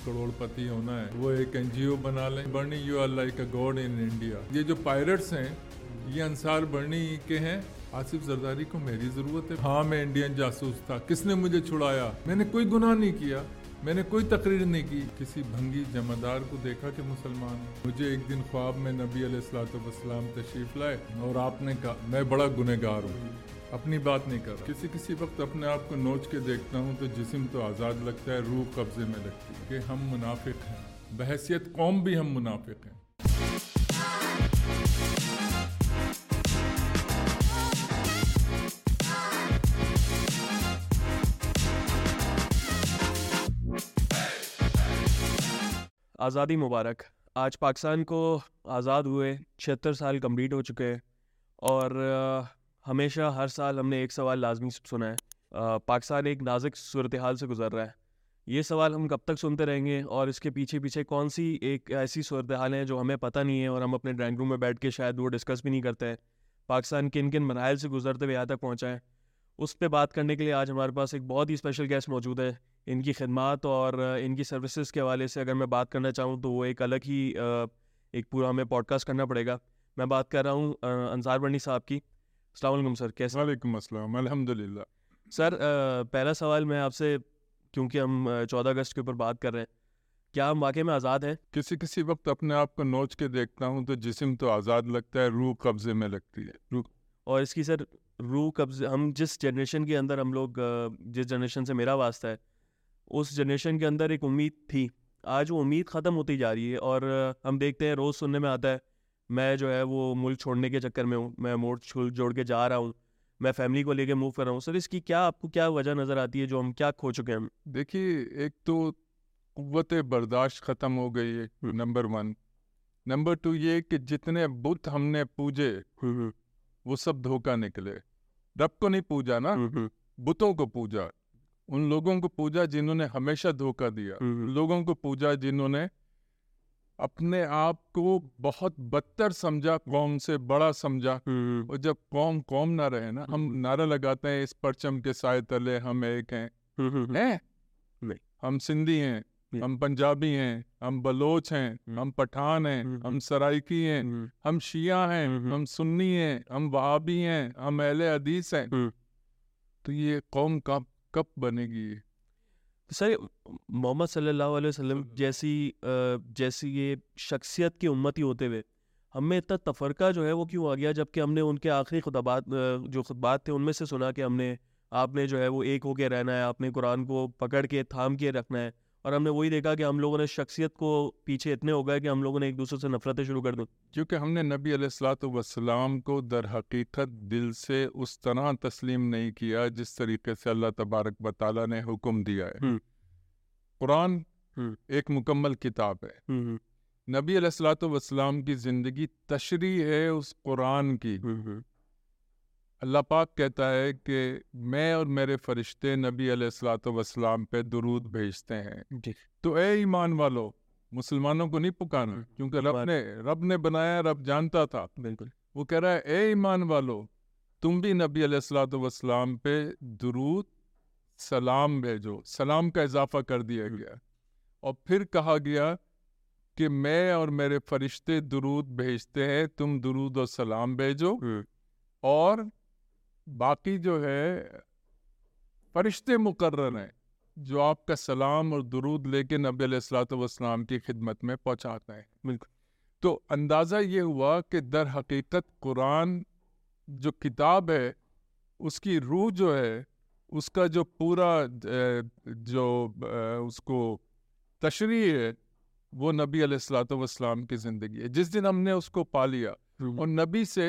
करोड़पति होना है। वो एक एनजीओ बना लें। Bernie you are like a god in India ये जो पायरट्स हैं, ये अंसार बर्नी के हैं। आसिफ जरदारी को मेरी ज़रूरत है। हाँ मैं इंडियन जासूस था। किसने मुझे छुड़ाया? मैंने कोई गुनाह नहीं किया। मैंने कोई तकरीर नहीं की। किसी भंगी जमादार को देखा कि मुसलमान मुझे एक दिन ख्वाब में नबी अलैहिस्सलाम तशरीफ़ लाए और आपने कहा, मैं बड़ा गुनहगार हूँ। अपनी बात नहीं कर रहा। किसी किसी वक्त अपने आप को नोच के देखता हूँ तो जिस्म तो आज़ाद लगता है रूह कब्जे में लगती है कि हम मुनाफिक हैं। बहसियत कौम भी हम मुनाफिक हैं। आज़ादी मुबारक। आज पाकिस्तान को आज़ाद हुए छिहत्तर साल कंप्लीट हो चुके हैं और हमेशा हर साल हमने एक सवाल लाजमी सुना है। पाकिस्तान एक नाजुक सूरत हाल से गुजर रहा है। ये सवाल हम कब तक सुनते रहेंगे और इसके पीछे पीछे कौन सी एक ऐसी सूरत हाल है जो हमें पता नहीं है और हम अपने ड्राइंग रूम में बैठ के शायद वो डिस्कस भी नहीं करते हैं? पाकिस्तान किन किन मराहल से गुजरते हुए यहाँ तक पहुँचा है? उस पर बात करने के लिए आज हमारे पास एक बहुत ही स्पेशल गेस्ट मौजूद है। इनकी खिदमत और इनकी सर्विसेज़ के हवाले से अगर मैं बात करना चाहूँ तो वो एक अलग ही एक पूरा हमें पॉडकास्ट करना पड़ेगा। मैं बात कर रहा हूँ अंसार बनी साहब की। अलैक्म सर। कैसे वालेकुम अस्सलाम। अल्हम्दुलिल्लाह। सर पहला सवाल मैं आपसे क्योंकि हम चौदह अगस्त के ऊपर बात कर रहे हैं क्या हम वाकई में आज़ाद हैं? किसी किसी वक्त अपने आप को नोच के देखता हूँ तो जिसम तो आज़ाद लगता है रूह कब्जे में लगती है। रूह और इसकी सर रूह कब्ज़े हम जिस जनरेशन के अंदर हम लोग जिस जनरेशन से मेरा वास्ता है उस जनरेशन के अंदर एक उम्मीद थी। आज वो उम्मीद ख़त्म होती जा रही है और हम देखते हैं रोज़ सुनने में आता है मैं जो है वो मुल्क छोड़ने के चक्कर में हूँ मैं मोड़ छोड़ जोड़ के जा रहा हूँ मैं फैमिली को लेके मूव कर रहा हूँ। सर इसकी क्या आपको क्या वजह नज़र आती है जो हम क्या खो चुके हैं देखिए एक तो कुत बर्दाश्त ख़त्म हो गई है नंबर वन नंबर टू ये कि जितने बुत हमने पूजे वो सब धोखा निकले। रब को नहीं पूजा ना बुतों को पूजा। उन लोगों को पूजा जिन्होंने हमेशा धोखा दिया। लोगों को पूजा जिन्होंने अपने आप को बहुत बदतर समझा कौम से बड़ा समझा। और जब कौम कौम ना रहे ना हम नारा लगाते हैं इस परचम के साय तले हम एक हैं। हैं? हम सिंधी हैं हम पंजाबी हैं हम बलोच हैं हम पठान हैं हम्म। हम सराइकी हैं हम शिया हैं हम्म। हम सुन्नी हैं हम वहाबी हैं हम अहले हदीस हैं। हम्म। तो ये कौम कब कब बनेगी सर मोहम्मद सल्लल्लाहु अलैहि वसल्लम जैसी जैसी ये शख्सियत की उम्मती होते हुए हमें इतना तफरका जो है वो क्यों आ गया जबकि हमने उनके आखिरी खुतबात जो खुतबात थे उनमें से सुना कि हमने आपने जो है वो एक होके रहना है आपने कुरान को पकड़ के थाम के रखना है। और हमने वही देखा कि हम लोगों ने शख्सियत को पीछे इतने हो गए कि हम लोगों ने एक दूसरे से नफरतें शुरू कर दी। क्योंकि हमने नबी वसलाम को दर हकीकत दिल से उस तरह तस्लीम नहीं किया जिस तरीके से अल्लाह तबारक व ताला ने हुक्म दिया है। हम्म। कुरान हम्म। एक मुकम्मल किताब है। नबी वसलाम की ज़िंदगी तशरी है उस कुरान की। अल्लाह पाक कहता है कि मैं और मेरे फरिश्ते नबी वसलाम पे दुरूद भेजते हैं। तो ए ईमान वालो मुसलमानों को नहीं पुकारा हम्म, क्योंकि रब ने रब ने बनाया रब जानता था। बिल्कुल। वो कह रहा है ए ईमान वालो तुम भी नबी वसलाम पे दुरूद सलाम भेजो। सलाम का इजाफा कर दिया गया। और फिर कहा गया कि मैं और मेरे फरिश्ते दुरूद भेजते हैं तुम दुरूद और सलाम भेजो। और बाकी जो है फरिश्ते मुकर्रर हैं जो आपका सलाम और दरूद लेके नबी वसलाम की खिदमत में पहुंचाते हैं। बिल्कुल। तो अंदाज़ा ये हुआ कि दर हकीकत कुरान जो किताब है उसकी रूह जो है उसका जो पूरा जो उसको तशरी है वो नबी वसलाम की ज़िंदगी है। जिस दिन हमने उसको पा लिया और नबी से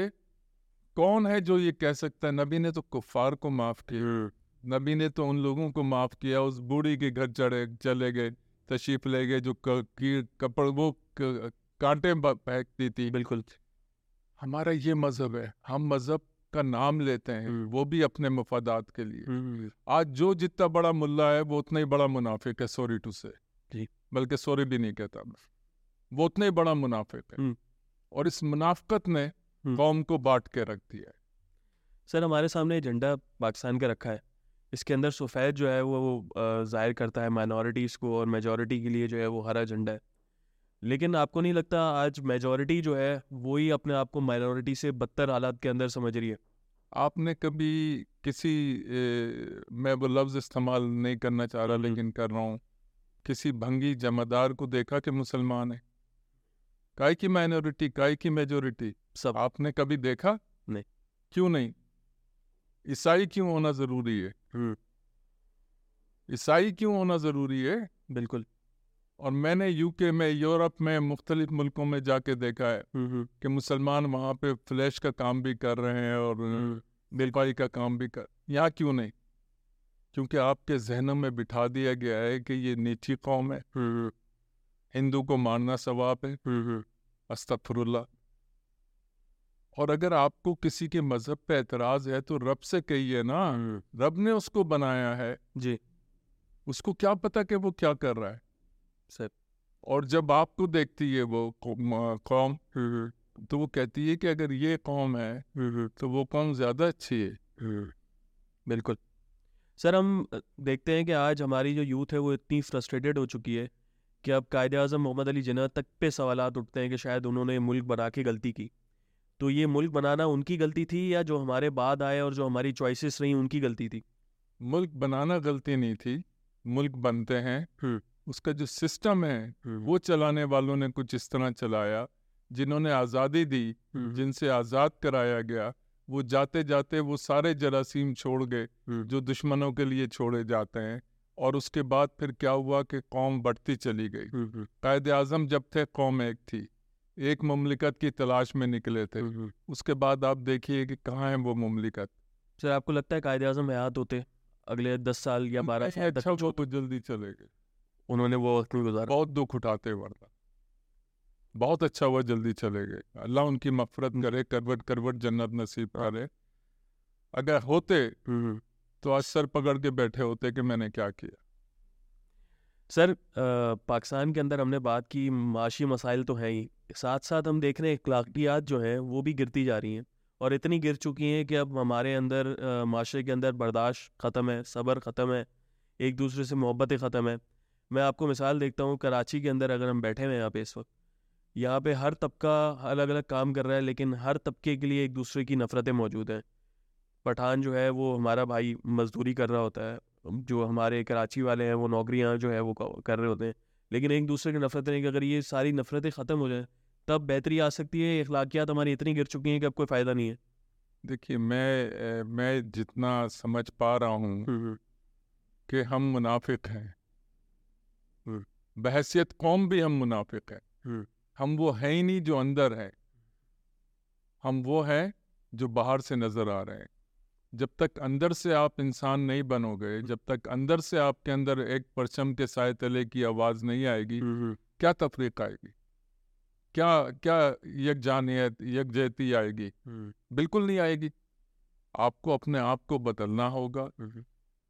कौन है जो ये कह सकता है नबी ने तो कुफ़ार को माफ़ किया। नबी ने तो उन लोगों को माफ़ किया उस बूढ़ी के घर चढ़े चले गए तशीफ ले गए जो कपड़ वो कांटे फेंकती थी। बिल्कुल। हमारा ये मज़हब है हम मज़हब का नाम लेते हैं हम्म। वो भी अपने मफादात के लिए। आज जो जितना बड़ा मुल्ला है वो उतना ही बड़ा मुनाफिक है सॉरी टू से। बल्कि सॉरी भी नहीं कहता मैं। वो उतना ही बड़ा मुनाफिक है। हम्म। और इस मुनाफकत ने हम्म। कौम को बांट के रख दिया है। सर हमारे सामने झंडा पाकिस्तान का रखा है। इसके अंदर सफ़ेद जो है वो वो ज़ाहिर करता है माइनॉरिटीज़ को और मेजॉरिटी के लिए जो है वो हरा झंडा है। लेकिन आपको नहीं लगता आज मेजॉरिटी जो है वही अपने आप को माइनॉरिटी से बदतर हालात के अंदर समझ रही है? आपने कभी किसी ए, मैं वो लफ्ज़ इस्तेमाल नहीं करना चाह रहा लेकिन कर रहा हूँ। किसी भंगी जमादार को देखा कि मुसलमान है? काय की माइनॉरिटी काय की मेजोरिटी सब आपने कभी देखा? नहीं। क्यों नहीं? ईसाई क्यों होना ज़रूरी है? हम्म, ईसाई क्यों होना ज़रूरी है? बिल्कुल। और मैंने यूके में यूरोप में मुख्तलिफ़ मुल्कों में जाके देखा है हम्म, हम्म, कि मुसलमान वहाँ पे फ्लैश का काम भी कर रहे हैं और दिलपाई का काम भी कर यहाँ क्यों नहीं? क्योंकि आपके जहनों में बिठा दिया गया है कि ये नीची कौम है। हिंदू को मारना सवाब है। अस्तफरुल्ला और अगर आपको किसी के मज़हब पे एतराज़ है तो रब से कहिए ना रब ने उसको बनाया है। जी। उसको क्या पता कि वो क्या कर रहा है? सर। और जब आपको देखती है वो कौम तो वो कहती है कि अगर ये कौम है तो वो कौम ज़्यादा अच्छी है। बिल्कुल। सर हम देखते हैं कि आज हमारी जो यूथ है वो इतनी फ्रस्ट्रेटेड हो चुकी है कि अब कायद अजम मोहम्मद अली जिन्ना तक पे सवाल उठते हैं कि शायद उन्होंने मुल्क बना के गलती की। तो ये मुल्क बनाना उनकी गलती थी या जो हमारे बाद आए और जो हमारी चॉइसेस रही उनकी गलती थी? मुल्क बनाना गलती नहीं थी। मुल्क बनते हैं। उसका जो सिस्टम है वो चलाने वालों ने कुछ इस तरह चलाया जिन्होंने आज़ादी दी जिनसे आज़ाद कराया गया वो जाते जाते वो सारे जरासीम छोड़ गए जो दुश्मनों के लिए छोड़े जाते हैं। और उसके बाद फिर क्या हुआ कि कौम बढ़ती चली गई। हम्म, हम्म, कायद आज़म जब थे कौम एक थी। एक ममलिकत की तलाश में निकले थे। हम्म। उसके बाद आप देखिए कि कहाँ है वो ममलिकत। सर आपको लगता है कायद अजम हयात होते अगले दस साल या बारह साल अच्छा वो तो जल्दी चले गए। उन्होंने वो वक्त नहीं गुजारा। बहुत दुख उठाते वरना बहुत अच्छा हुआ जल्दी चले गए। अल्लाह उनकी मफरत। करे करवट करवट जन्नत नसीब करे। अगर होते तो आज सर पकड़ के बैठे होते कि मैंने क्या किया? सर पाकिस्तान के अंदर हमने बात की, माशी मसाइल तो हैं ही। साथ साथ हम देख रहे हैं अखलाकियात जो हैं, वो भी गिरती जा रही हैं। और इतनी गिर चुकी हैं कि अब हमारे अंदर माशरे के अंदर बर्दाश्त ख़त्म है, सब्र ख़त्म है, एक दूसरे से मोहब्बतें ख़त्म है। मैं आपको मिसाल देखता हूँ, कराची के अंदर अगर हम बैठे हुए हैं यहाँ पे इस वक्त, यहाँ पे हर तबका अलग अलग काम कर रहा है, लेकिन हर तबके के लिए एक दूसरे की नफ़रतें मौजूद हैं। पठान जो है वो हमारा भाई मजदूरी कर रहा होता है। जो हमारे कराची वाले हैं वो नौकरियाँ जो है वो कर रहे होते हैं। लेकिन एक दूसरे की नफरतें नहीं कि अगर ये सारी नफरतें ख़त्म हो जाएँ तब बेहतरी आ सकती है अखलाकियात हमारी इतनी गिर चुकी हैं कि अब कोई फ़ायदा नहीं है। देखिए मैं मैं जितना समझ पा रहा हूँ कि हम मुनाफिक हैं। बहसियत कौम भी हम मुनाफिक हैं। हम वो हैं ही नहीं जो अंदर है। हम वो हैं जो बाहर से नज़र आ रहे हैं। जब तक अंदर से आप इंसान नहीं बनोगे जब तक अंदर से आपके अंदर एक परचम के साय तले की आवाज़ नहीं आएगी क्या तफरीक आएगी? क्या क्या यकजानियत यकजहती आएगी? बिल्कुल नहीं आएगी। आपको अपने आप को बदलना होगा।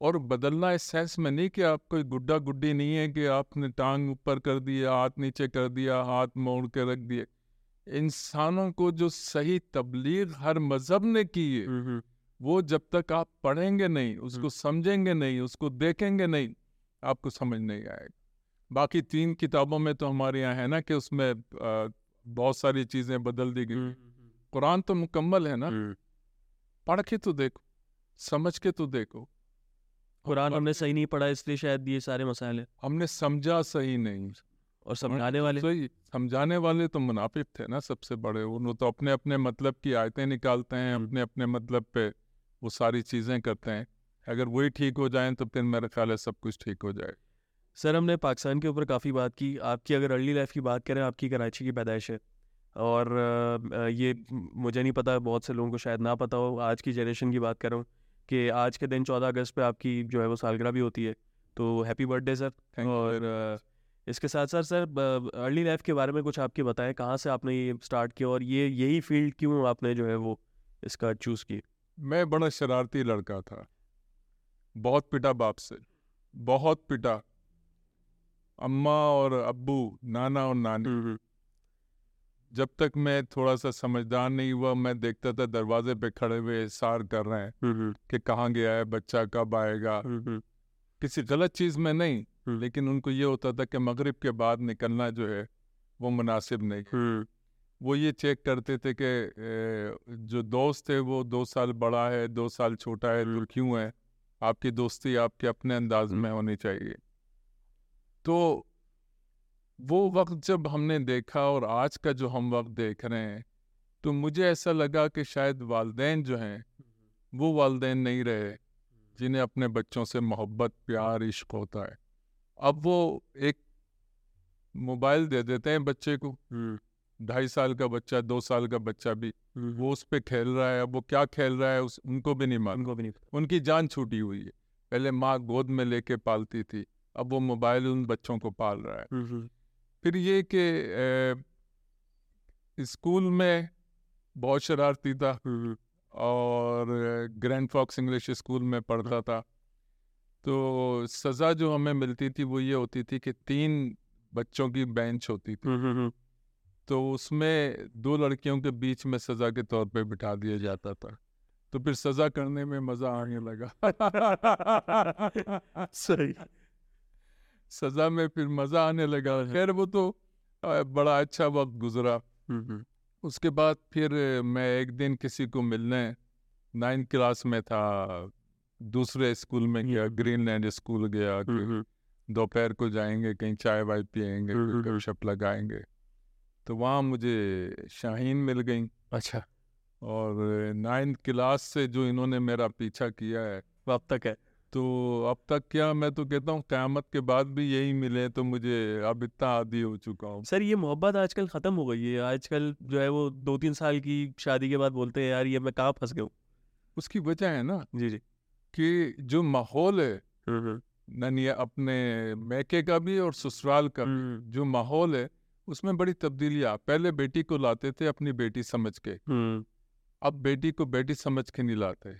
और बदलना इस सेंस में नहीं कि आप कोई गुड्डा गुड्डी नहीं है कि आपने टांग ऊपर कर दिया हाथ नीचे कर दिया हाथ मोड़ के रख दिए। इंसानों को जो सही तबलीग हर मज़हब ने की है। वो जब तक आप पढ़ेंगे नहीं उसको समझेंगे नहीं उसको देखेंगे नहीं आपको समझ नहीं आएगा। बाकी तीन किताबों में तो हमारे यहाँ है ना कि उसमें बहुत सारी चीज़ें बदल दी गई। कुरान तो मुकम्मल है ना? पढ़ के तो देखो समझ के तो देखो। कुरान हमने सही नहीं पढ़ा इसलिए शायद ये सारे मसाइल हैं हमने समझा सही नहीं। और समझाने वाले? सही समझाने वाले तो मुनाफिक थे ना सबसे बड़े। उन्होंने तो अपने अपने मतलब की आयतें निकालते हैं अपने अपने मतलब पे। वो सारी चीज़ें करते हैं। अगर वही ठीक हो जाएँ तो फिर मेरा ख्याल है सब कुछ ठीक हो जाए सर हमने पाकिस्तान के ऊपर काफ़ी बात की। आपकी अगर अर्ली लाइफ की बात करें आपकी कराची की पैदाइश है। और ये मुझे नहीं पता बहुत से लोगों को शायद ना पता हो आज की जनरेशन की बात कर रहा हूँ कि आज के दिन चौदह अगस्त पे आपकी जो है वो सालगिरह भी होती है। तो हैप्पी बर्थडे सर। और इसके साथ साथ सर अर्ली लाइफ के बारे में कुछ आपके बताएँ कहाँ से आपने ये स्टार्ट किया और ये यही फ़ील्ड क्यों आपने जो है वो इसका चूज़ की मैं बड़ा शरारती लड़का था। बहुत पिटा बाप से बहुत पिटा अम्मा और अब्बू नाना और नानी। जब तक मैं थोड़ा सा समझदार नहीं हुआ मैं देखता था दरवाजे पे खड़े हुए सार कर रहे हैं हम्म कि कहाँ गया है बच्चा कब आएगा। हम्म। किसी गलत चीज़ में नहीं हम्म। लेकिन उनको ये होता था कि मगरिब के बाद निकलना जो है वो मुनासिब नहीं। हम्म। वो ये चेक करते थे कि जो दोस्त है वो दो साल बड़ा है दो साल छोटा है तो क्यों है? आपकी दोस्ती आपके अपने अंदाज में होनी चाहिए। तो वो वक्त जब हमने देखा और आज का जो हम वक्त देख रहे हैं तो मुझे ऐसा लगा कि शायद वालदेन जो हैं वो वालदेन नहीं रहे जिन्हें अपने बच्चों से मोहब्बत प्यार इश्क होता है। अब वो एक मोबाइल दे देते हैं बच्चे को। हम्म। ढाई साल का बच्चा दो साल का बच्चा भी हम्म वो उस पर खेल रहा है अब वो क्या खेल रहा है उस उनको भी नहीं मालूम। उनको भी नहीं उनकी जान छूटी हुई है। पहले माँ गोद में लेके पालती थी अब वो मोबाइल उन बच्चों को पाल रहा है। हम्म फिर ये कि स्कूल में बहुत शरारती था हम्म और ग्रैंड फॉक्स इंग्लिश स्कूल में पढ़ता था। तो सज़ा जो हमें मिलती थी वो ये होती थी कि तीन बच्चों की बेंच होती थी। हम्म। तो उसमें दो लड़कियों के बीच में सज़ा के तौर पे बिठा दिया जाता था। तो फिर सज़ा करने में मज़ा आने लगा। सही। सज़ा में फिर मज़ा आने लगा। खैर वो तो बड़ा अच्छा वक्त गुजरा। उसके बाद फिर मैं एक दिन किसी को मिलने नाइन्थ क्लास में था दूसरे स्कूल में गया ग्रीनलैंड स्कूल गया दोपहर को जाएँगे कहीं चाय वाय पियेंगे। गपशप लगाएँगे। तो वहाँ मुझे शाहीन मिल गई। अच्छा। और नाइन्थ क्लास से जो इन्होंने मेरा पीछा किया है वो अब तक है। तो अब तक क्या मैं तो कहता हूँ क़्यामत के बाद भी यही मिले तो मुझे अब इतना आदी हो चुका हूँ। सर ये मोहब्बत आजकल ख़त्म हो गई है। आजकल जो है वो दो तीन साल की शादी के बाद बोलते हैं यार ये मैं कहाँ फंस गया हूँ? उसकी वजह है ना जी जी। कि जो माहौल है हम्म ननी अपने मैके का भी और ससुराल का भी हम्म। जो माहौल है उसमें बड़ी तब्दीलियाँ। पहले बेटी को लाते थे अपनी बेटी समझ के। हम्म। अब बेटी को बेटी समझ के नहीं लाते।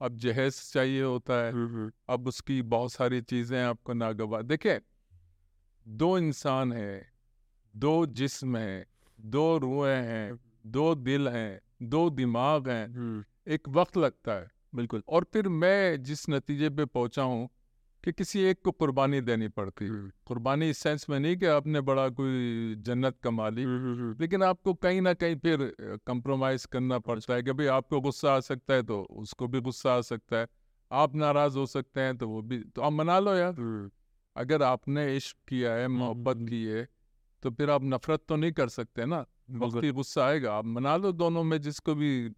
अब जहेज चाहिए होता है। हम्म अब उसकी बहुत सारी चीज़ें आपको नागवार देखिए दो इंसान है दो जिस्म है दो रूहें हैं दो दिल हैं दो दिमाग हैं। हम्म। एक वक्त लगता है। बिल्कुल। और फिर मैं जिस नतीजे पे पहुँचा हूँ कि किसी एक को कुर्बानी देनी पड़ती कुर्बानी इस सेंस में नहीं कि आपने बड़ा कोई जन्नत कमा ली लेकिन आपको कहीं ना कहीं फिर कंप्रोमाइज करना पड़ता है कि भाई आपको गुस्सा आ सकता है तो उसको भी गुस्सा आ सकता है। आप नाराज़ हो सकते हैं तो वो भी तो आप मना लो यार। अगर आपने इश्क किया है मोहब्बत। की है तो फिर आप नफरत तो नहीं कर सकते ना। वक्ती गुस्सा आएगा। आप मना लो दोनों में जिसको भी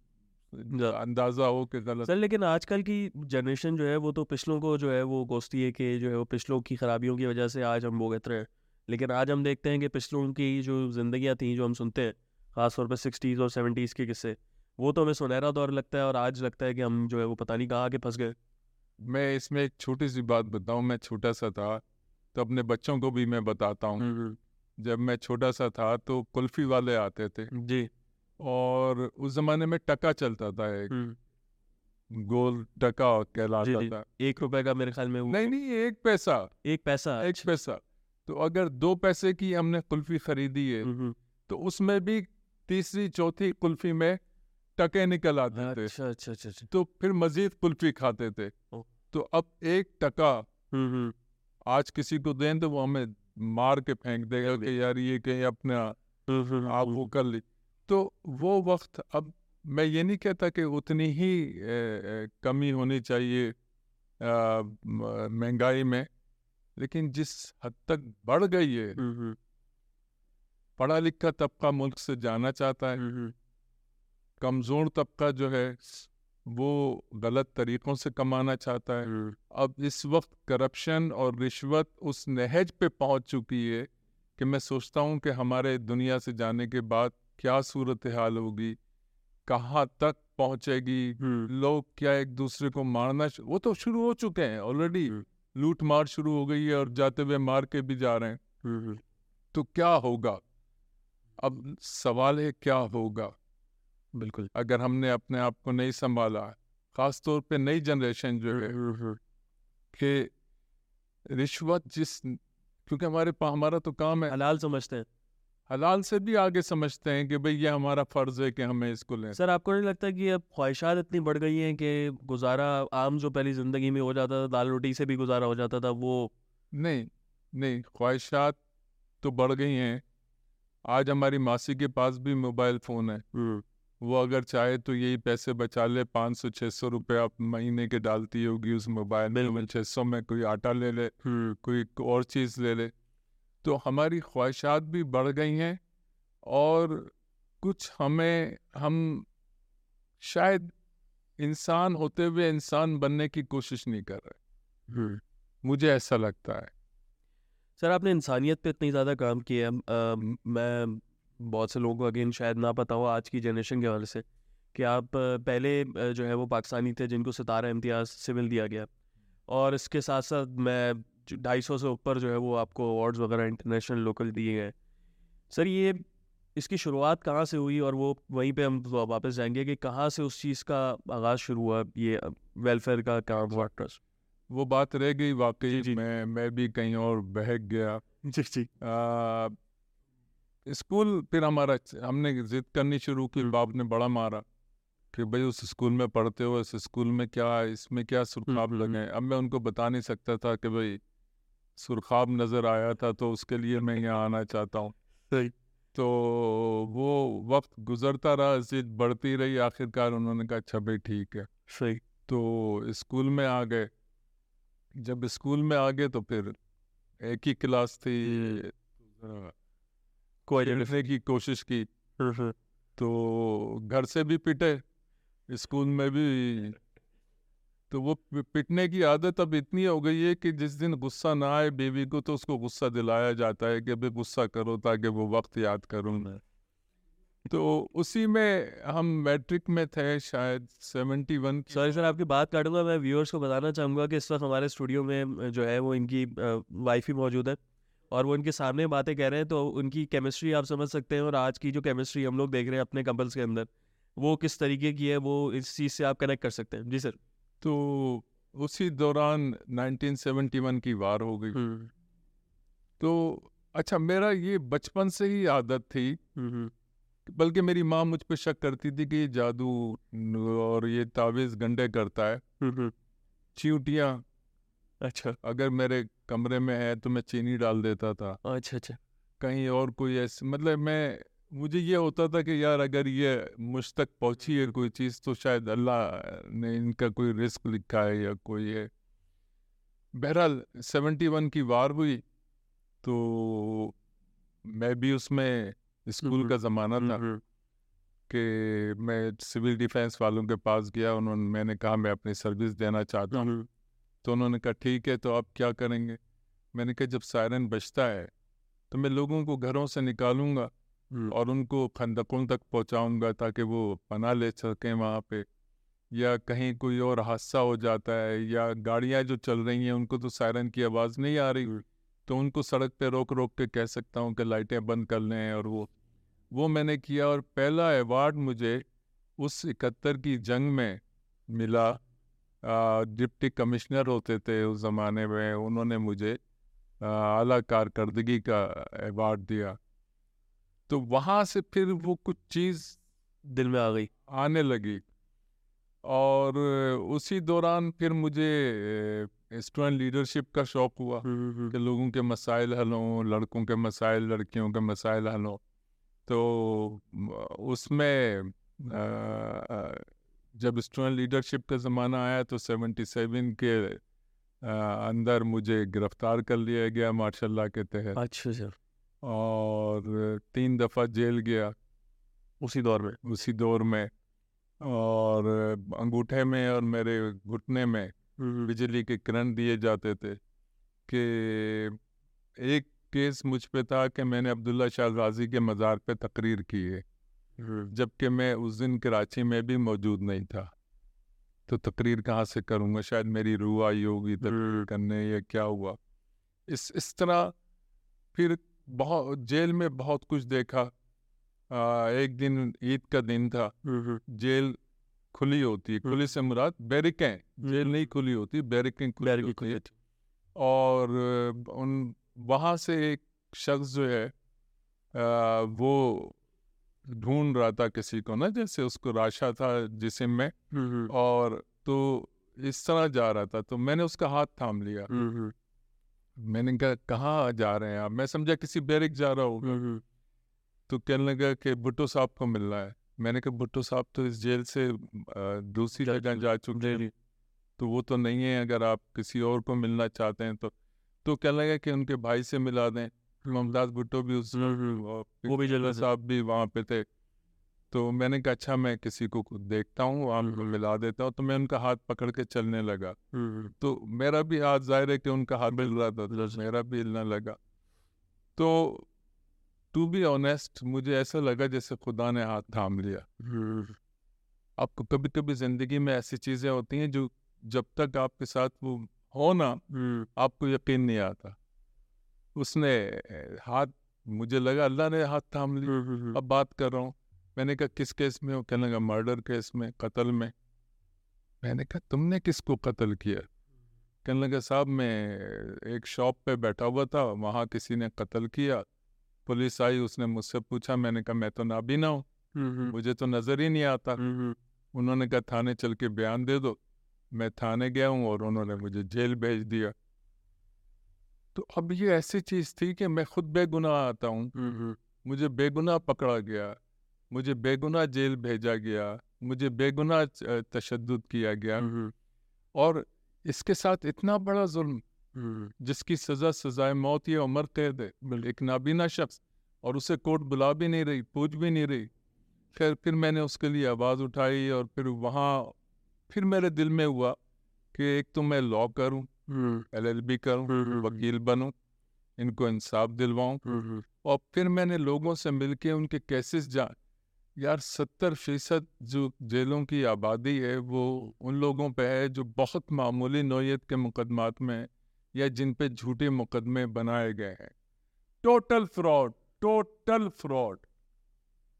अंदाज़ा हो कि गलत। सर लेकिन आजकल की जनरेशन जो है वो तो पिछलों को जो है वो कोसती है कि जो है वो पिछलों की खराबियों की वजह से आज हम भोगत रहे हैं। लेकिन आज हम देखते हैं कि पिछलों की जो जिंदगियाँ थी जो हम सुनते हैं खासतौर पर सिक्सटीज़ और सेवेंटीज़ के किस्से वो तो हमें सुनहरा दौर लगता है और आज लगता है कि हम जो है वो पता नहीं कहाँ आके फंस गए। मैं इसमें एक छोटी सी बात बताऊँ मैं छोटा सा था तो अपने बच्चों को भी मैं बताता हूँ। जब मैं छोटा सा था तो कुल्फी वाले आते थे। जी। और उस जमाने में टका चलता था एक। गोल टका कहलाता था। एक रुपए का मेरे ख्याल में नहीं नहीं एक पैसा। एक पैसा एक पैसा। तो अगर दो पैसे की हमने कुल्फी खरीदी है तो उसमें भी तीसरी चौथी कुल्फी में टके निकल आते थे। अच्छा अच्छा अच्छा अच्छा। तो फिर मजीद कुल्फी खाते थे। तो अब एक टका आज किसी को दें तो वो हमें मार के फेंक देगा कि यार ये कहीं अपना आप वो कर ली। तो वो वक्त अब मैं ये नहीं कहता कि उतनी ही ए, कमी होनी चाहिए महँगाई में लेकिन जिस हद तक बढ़ गई है पढ़ा लिखा तबका मुल्क से जाना चाहता है। कमज़ोर तबका जो है वो गलत तरीक़ों से कमाना चाहता है। अब इस वक्त करप्शन और रिश्वत उस नहज पे पहुँच चुकी है कि मैं सोचता हूँ कि हमारे दुनिया से जाने के बाद क्या सूरत हाल होगी? कहाँ तक पहुंचेगी? हम्म, लोग क्या एक दूसरे को मारना वो तो शुरू हो चुके हैं ऑलरेडी। लूट मार शुरू हो गई है और जाते हुए मार के भी जा रहे हैं। हम्म, हम्म, तो क्या होगा? अब सवाल है क्या होगा? बिल्कुल। अगर हमने अपने आप को नहीं संभाला खास तौर पे नई जनरेशन जो है कि रिश्वत जिस क्योंकि हमारे हमारा तो काम है। हलाल समझते हैं। हलाल से भी आगे समझते हैं कि भाई ये हमारा फ़र्ज़ है कि हमें इसको लें। सर आपको नहीं लगता कि अब ख्वाहिशात इतनी बढ़ गई हैं कि गुजारा आम जो पहली ज़िंदगी में हो जाता था दाल रोटी से भी गुजारा हो जाता था वो नहीं नहीं ख्वाहिशात तो बढ़ गई हैं। आज हमारी मासी के पास भी मोबाइल फ़ोन है। हम्म, वो अगर चाहे तो यही पैसे बचा ले पाँच सौ छः सौ रुपये आप महीने के डालती होगी उस मोबाइल में छः सौ में कोई आटा ले ले हम्म, कोई और चीज़ ले ले। तो हमारी ख्वाहिशात भी बढ़ गई हैं और कुछ हमें हम शायद इंसान होते हुए इंसान बनने की कोशिश नहीं कर रहे हम्म। मुझे ऐसा लगता है सर आपने इंसानियत पे इतनी ज़्यादा काम किया है मैं बहुत से लोगों को अगेन शायद ना पता हो आज की जनरेशन के हवाले से कि आप पहले जो है वो पाकिस्तानी थे जिनको सितारा इम्तियाज़ सिविल दिया गया और इसके साथ साथ मैं ढाई सौ से ऊपर जो है वो आपको अवार्ड्स वगैरह इंटरनेशनल लोकल दिए गए सर ये इसकी शुरुआत कहाँ से हुई और वो वहीं पे हम वापस जाएँगे कि कहाँ से उस चीज़ का आगाज़ शुरू हुआ ये वेलफेयर का काम हुआ ट्रस्ट वो बात रह गई वाकई जी, जी। मैं मैं भी कहीं और बहक गया। जी जी। आ, स्कूल फिर हमारा हमने जिद करनी शुरू की बाप ने बड़ा मारा कि भाई उस स्कूल में पढ़ते हो इस स्कूल में क्या इसमें क्या सुरखाब हम्म, लगे? अब मैं उनको बता नहीं सकता था कि भाई सुरखाब नज़र आया था तो उसके लिए मैं यहाँ आना चाहता हूँ। तो वो वक्त गुजरता रहा जिद बढ़ती रही आखिरकार उन्होंने कहा अच्छा भाई ठीक है। सही। तो स्कूल में आ गए। जब स्कूल में आ गए तो फिर एक ही क्लास थी। जरा खेलने की कोशिश की। हम्म, तो घर से भी पिटे स्कूल में भी तो वो पिटने की आदत अब इतनी हो गई है कि जिस दिन गुस्सा ना आए बेबी को तो उसको गुस्सा दिलाया जाता है कि अभी गुस्सा करो ताकि वो वक्त याद करूँ मैं। तो उसी में हम मैट्रिक में थे शायद सेवेंटी वन सॉरी सर, आपकी बात काटूँगा, मैं व्यूअर्स को बताना चाहूँगा कि इस वक्त हमारे स्टूडियो में जो है, वो इनकी वाइफ ही मौजूद है और वो इनके सामने बातें कह रहे हैं तो उनकी केमिस्ट्री आप समझ सकते हैं और आज की जो केमिस्ट्री हम लोग देख रहे हैं अपने कपल्स के अंदर, वो किस तरीके की है, वो इस चीज़ से आप कनेक्ट कर सकते हैं। जी सर। तो उसी दौरान 1971 की वार हो गई। हम्म, तो अच्छा मेरा ये बचपन से ही आदत थी। हम्म, बल्कि मेरी माँ मुझ पे शक करती थी कि ये जादू और ये तावीज़ गंडे करता है। हम्म, चींटियाँ अच्छा। अगर मेरे कमरे में है तो मैं चीनी डाल देता था। अच्छा अच्छा। कहीं और कोई ऐसे मतलब मैं मुझे ये होता था कि यार अगर ये मुझ तक पहुँची है कोई चीज़ तो शायद अल्लाह ने इनका कोई रिस्क लिखा है या कोई है बहरहाल सेवेंटी वन की वार हुई तो मैं भी उसमें स्कूल का ज़माना था हम्म, कि मैं सिविल डिफेंस वालों के पास गया उन्होंने मैंने कहा मैं अपनी सर्विस देना चाहता हूँ। हम्म, तो उन्होंने कहा ठीक है तो आप क्या करेंगे? मैंने कहा जब सायरन बजता है तो मैं लोगों को घरों से निकालूँगा। हम्म, और उनको खंदकों तक पहुंचाऊँगा ताकि वो पना ले सकें वहाँ पे। या कहीं कोई और हादसा हो जाता है या गाड़ियाँ जो चल रही हैं उनको तो सायरन की आवाज़ नहीं आ रही। हम्म। तो उनको सड़क पे रोक रोक के कह सकता हूँ कि लाइटें बंद कर लें और वो वो मैंने किया और पहला अवार्ड मुझे उस इकहत्तर की जंग में मिला। डिप्टी कमिश्नर होते थे उस ज़माने में उन्होंने मुझे आला कारकर्दगी का अवार्ड दिया। तो वहाँ से फिर वो कुछ चीज़ दिल में आ गई। आने लगी। और उसी दौरान फिर मुझे स्टूडेंट लीडरशिप का शौक हुआ हम्म, हम्म, कि लोगों के मसाइल हल हों लड़कों के मसाइल लड़कियों के मसाइल हल हों। तो उसमें जब स्टूडेंट लीडरशिप का ज़माना आया तो सेवेंटी सेवन के अंदर मुझे गिरफ़्तार कर लिया गया मार्शल के तहत। अच्छा सर और तीन दफ़ा जेल गया। उसी दौर में? उसी दौर में। और अंगूठे में और मेरे घुटने में हम्म, बिजली के करंट दिए जाते थे कि एक केस मुझ पे था कि मैंने अब्दुल्ला शाह गाजी के मज़ार पे तकरीर की है। हम्म, जबकि मैं उस दिन कराची में भी मौजूद नहीं था। तो तकरीर कहाँ से करूँगा? शायद मेरी रूह आई होगी तकरीर हम्म, करने या क्या हुआ? इस इस तरह फिर बहुत जेल में बहुत कुछ देखा। आ, एक दिन ईद का दिन था। जेल खुली होती है। खुली से मुराद बैरिकें। जेल। नहीं खुली होती बैरिकें खुली बैरिकें होती है। और उन वहाँ से एक शख्स जो है आ, वो ढूंढ रहा था किसी को ना जैसे उसको राशा था जिसम में। और तो इस तरह जा रहा था। तो मैंने उसका हाथ थाम लिया। मैंने कहा कहाँ जा रहे हैं आप। मैं समझा किसी बैरिक जा रहा होगा हम्म तो कहने लगा कि भुट्टो साहब को मिलना है। मैंने कहा भुट्टो साहब तो इस जेल से दूसरी जगह जा चुके हैं। तो वो तो नहीं है अगर आप किसी और को मिलना चाहते हैं तो। तो कहने लगा कि उनके भाई से मिला दें। मोहम्मदास भुट्टो भी उस हम्म, हम्म, वो भी साहब भी वहाँ पे थे। तो मैंने कहा अच्छा मैं किसी को देखता हूँ। मिला देता हूँ। तो मैं उनका हाथ पकड़ के चलने लगा। तो मेरा भी हाथ ज़ाहिर है कि उनका हाथ मिल रहा था तो मेरा भी हिलने लगा। तो टू बी ऑनेस्ट मुझे ऐसा लगा जैसे खुदा ने हाथ थाम लिया। आपको कभी कभी ज़िंदगी में ऐसी चीज़ें होती हैं जो जब तक आपके साथ वो हो ना आपको यकीन नहीं आता। उसने हाथ मुझे लगा अल्लाह ने हाथ थाम लिया। अब बात कर रहा हूँ। मैंने कहा किस केस में हो? कहने लगा मर्डर केस में कत्ल में। मैंने कहा तुमने किसको कत्ल किया? कहने लगा साहब मैं एक शॉप पे बैठा हुआ था वहाँ किसी ने कत्ल किया। पुलिस आई उसने मुझसे पूछा मैंने कहा मैं तो ना नाबीना हूँ हम्म मुझे तो नज़र ही नहीं आता। उन्होंने कहा थाने चल के बयान दे दो। मैं थाने गया हूँ और उन्होंने मुझे जेल भेज दिया। तो अब ये ऐसी चीज़ थी कि मैं खुद बेगुनाह आता हूँ। मुझे बेगुनाह पकड़ा गया। मुझे बेगुनाह जेल भेजा गया मुझे बेगुनाह तशद किया गया और इसके साथ इतना बड़ा जुल्म जिसकी सज़ा सजाए मौत या उम्र कैद है एक नाबीना शख्स और उसे कोर्ट बुला भी नहीं रही पूछ भी नहीं रही। खैर फिर मैंने उसके लिए आवाज़ उठाई और फिर वहाँ फिर मेरे दिल में हुआ कि एक तो मैं लॉ करूँ एल एल बी करूँ वकील बनूँ इनको इंसाफ दिलवाऊँ और फिर मैंने लोगों से मिलके उनके केसेस जान यार सत्तर फ़ीसद जो जेलों की आबादी है वो उन लोगों पे है जो बहुत मामूली नोयत के मुकदमात में या जिन पे झूठे मुकदमे बनाए गए हैं। Total fraud total fraud.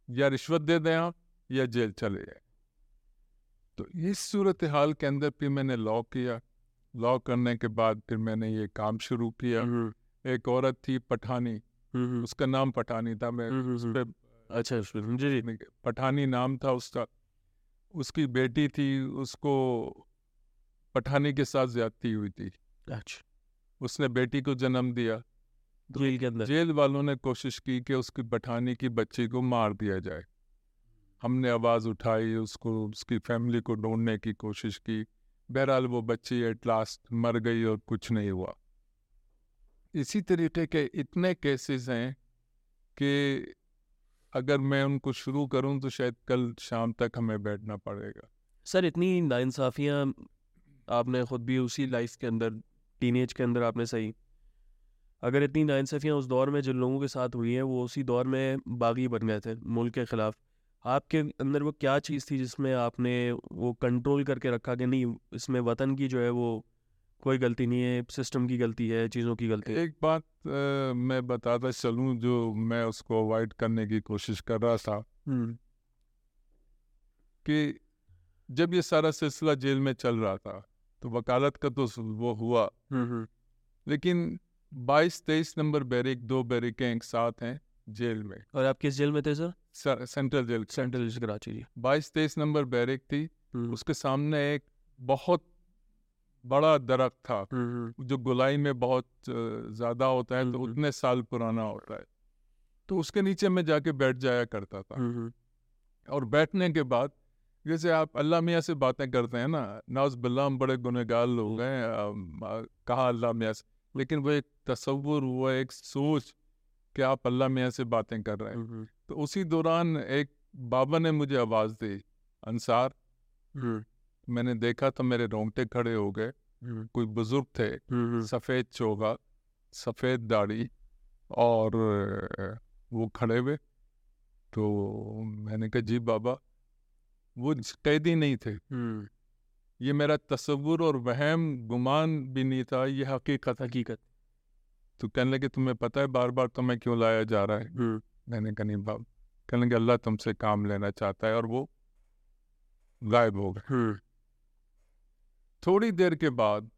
या रिश्वत दे दें आप या जेल चले जाए। तो इस सूरत हाल के अंदर फिर मैंने लॉ किया। लॉ करने के बाद फिर मैंने ये काम शुरू किया। हम्म। एक औरत थी पठानी हम्म उसका नाम पठानी था मैं। हम्म, उस हम्म, पे अच्छा उसमें जी। जी पठानी नाम था उसका। उसकी बेटी थी उसको पठानी के साथ ज्यादती हुई थी। अच्छा। उसने बेटी को जन्म दिया। जेल के अंदर। जेल वालों ने कोशिश की कि उसकी पठानी की बच्ची को मार दिया जाए। हमने आवाज़ उठाई उसको उसकी फैमिली को ढूँढने की कोशिश की। बहरहाल वो बच्ची एट लास्ट मर गई और कुछ नहीं हुआ। इसी तरीके के इतने केसेस हैं कि अगर मैं उनको शुरू करूँ तो शायद कल शाम तक हमें बैठना पड़ेगा। सर, इतनी नाइंसाफ़ियाँ आपने खुद भी उसी लाइफ के अंदर, टीनेज के अंदर आपने सही। अगर इतनी नाइंसाफ़ियाँ उस दौर में जिन लोगों के साथ हुई हैं, वो उसी दौर में बागी बन गए थे, मुल्क के ख़िलाफ़। आपके अंदर वो क्या चीज़ थी जिसमें आपने वो कंट्रोल करके रखा कि नहीं, इसमें वतन की जो है वो कोई गलती नहीं है सिस्टम की गलती है चीज़ों की गलती है। एक बात अ, मैं बताता चलूँ जो मैं उसको अवॉइड करने की कोशिश कर रहा था। हम्म, कि जब ये सारा सिलसिला जेल में चल रहा था तो वकालत का तो वो हुआ। हम्म, हम्म, लेकिन 22 23 नंबर बैरिक दो बैरिकें एक साथ हैं जेल में। और आप किस जेल में थे सर? स- central jail central jail Karachi ji. बाईस तेईस नंबर बैरिक थी। उसके सामने एक बहुत बड़ा दरख्त था। जो गुलाई में बहुत ज़्यादा होता है तो। उतने साल पुराना होता है। तो उसके नीचे मैं जाके बैठ जाया करता था। और बैठने के बाद जैसे आप अल्लाह मियाँ से बातें करते हैं ना नाज बिल्ला हम बड़े गुनहगार लोग हैं कहा अल्लाह मियाँ से लेकिन वो एक तस्वुर हुआ एक सोच कि आप अल्लाह मियाँ से बातें कर रहे हैं। तो उसी दौरान एक बाबा ने मुझे आवाज़ दी अंसार मैंने देखा तो मेरे रोंगटे खड़े हो गए। कोई बुज़ुर्ग थे सफ़ेद चोगा सफ़ेद दाढ़ी और वो खड़े हुए। तो मैंने कहा जी बाबा। वो कैदी नहीं थे। ये मेरा तस्वुर और वहम गुमान भी नहीं था ये हकीकत हकीकत। तो कहने लगे तुम्हें पता है बार बार तुम्हें क्यों लाया जा रहा है? मैंने कहा नहीं बाबा। कहने लगे अल्लाह तुमसे काम लेना चाहता है। और वो गायब हो गए। थोड़ी देर के बाद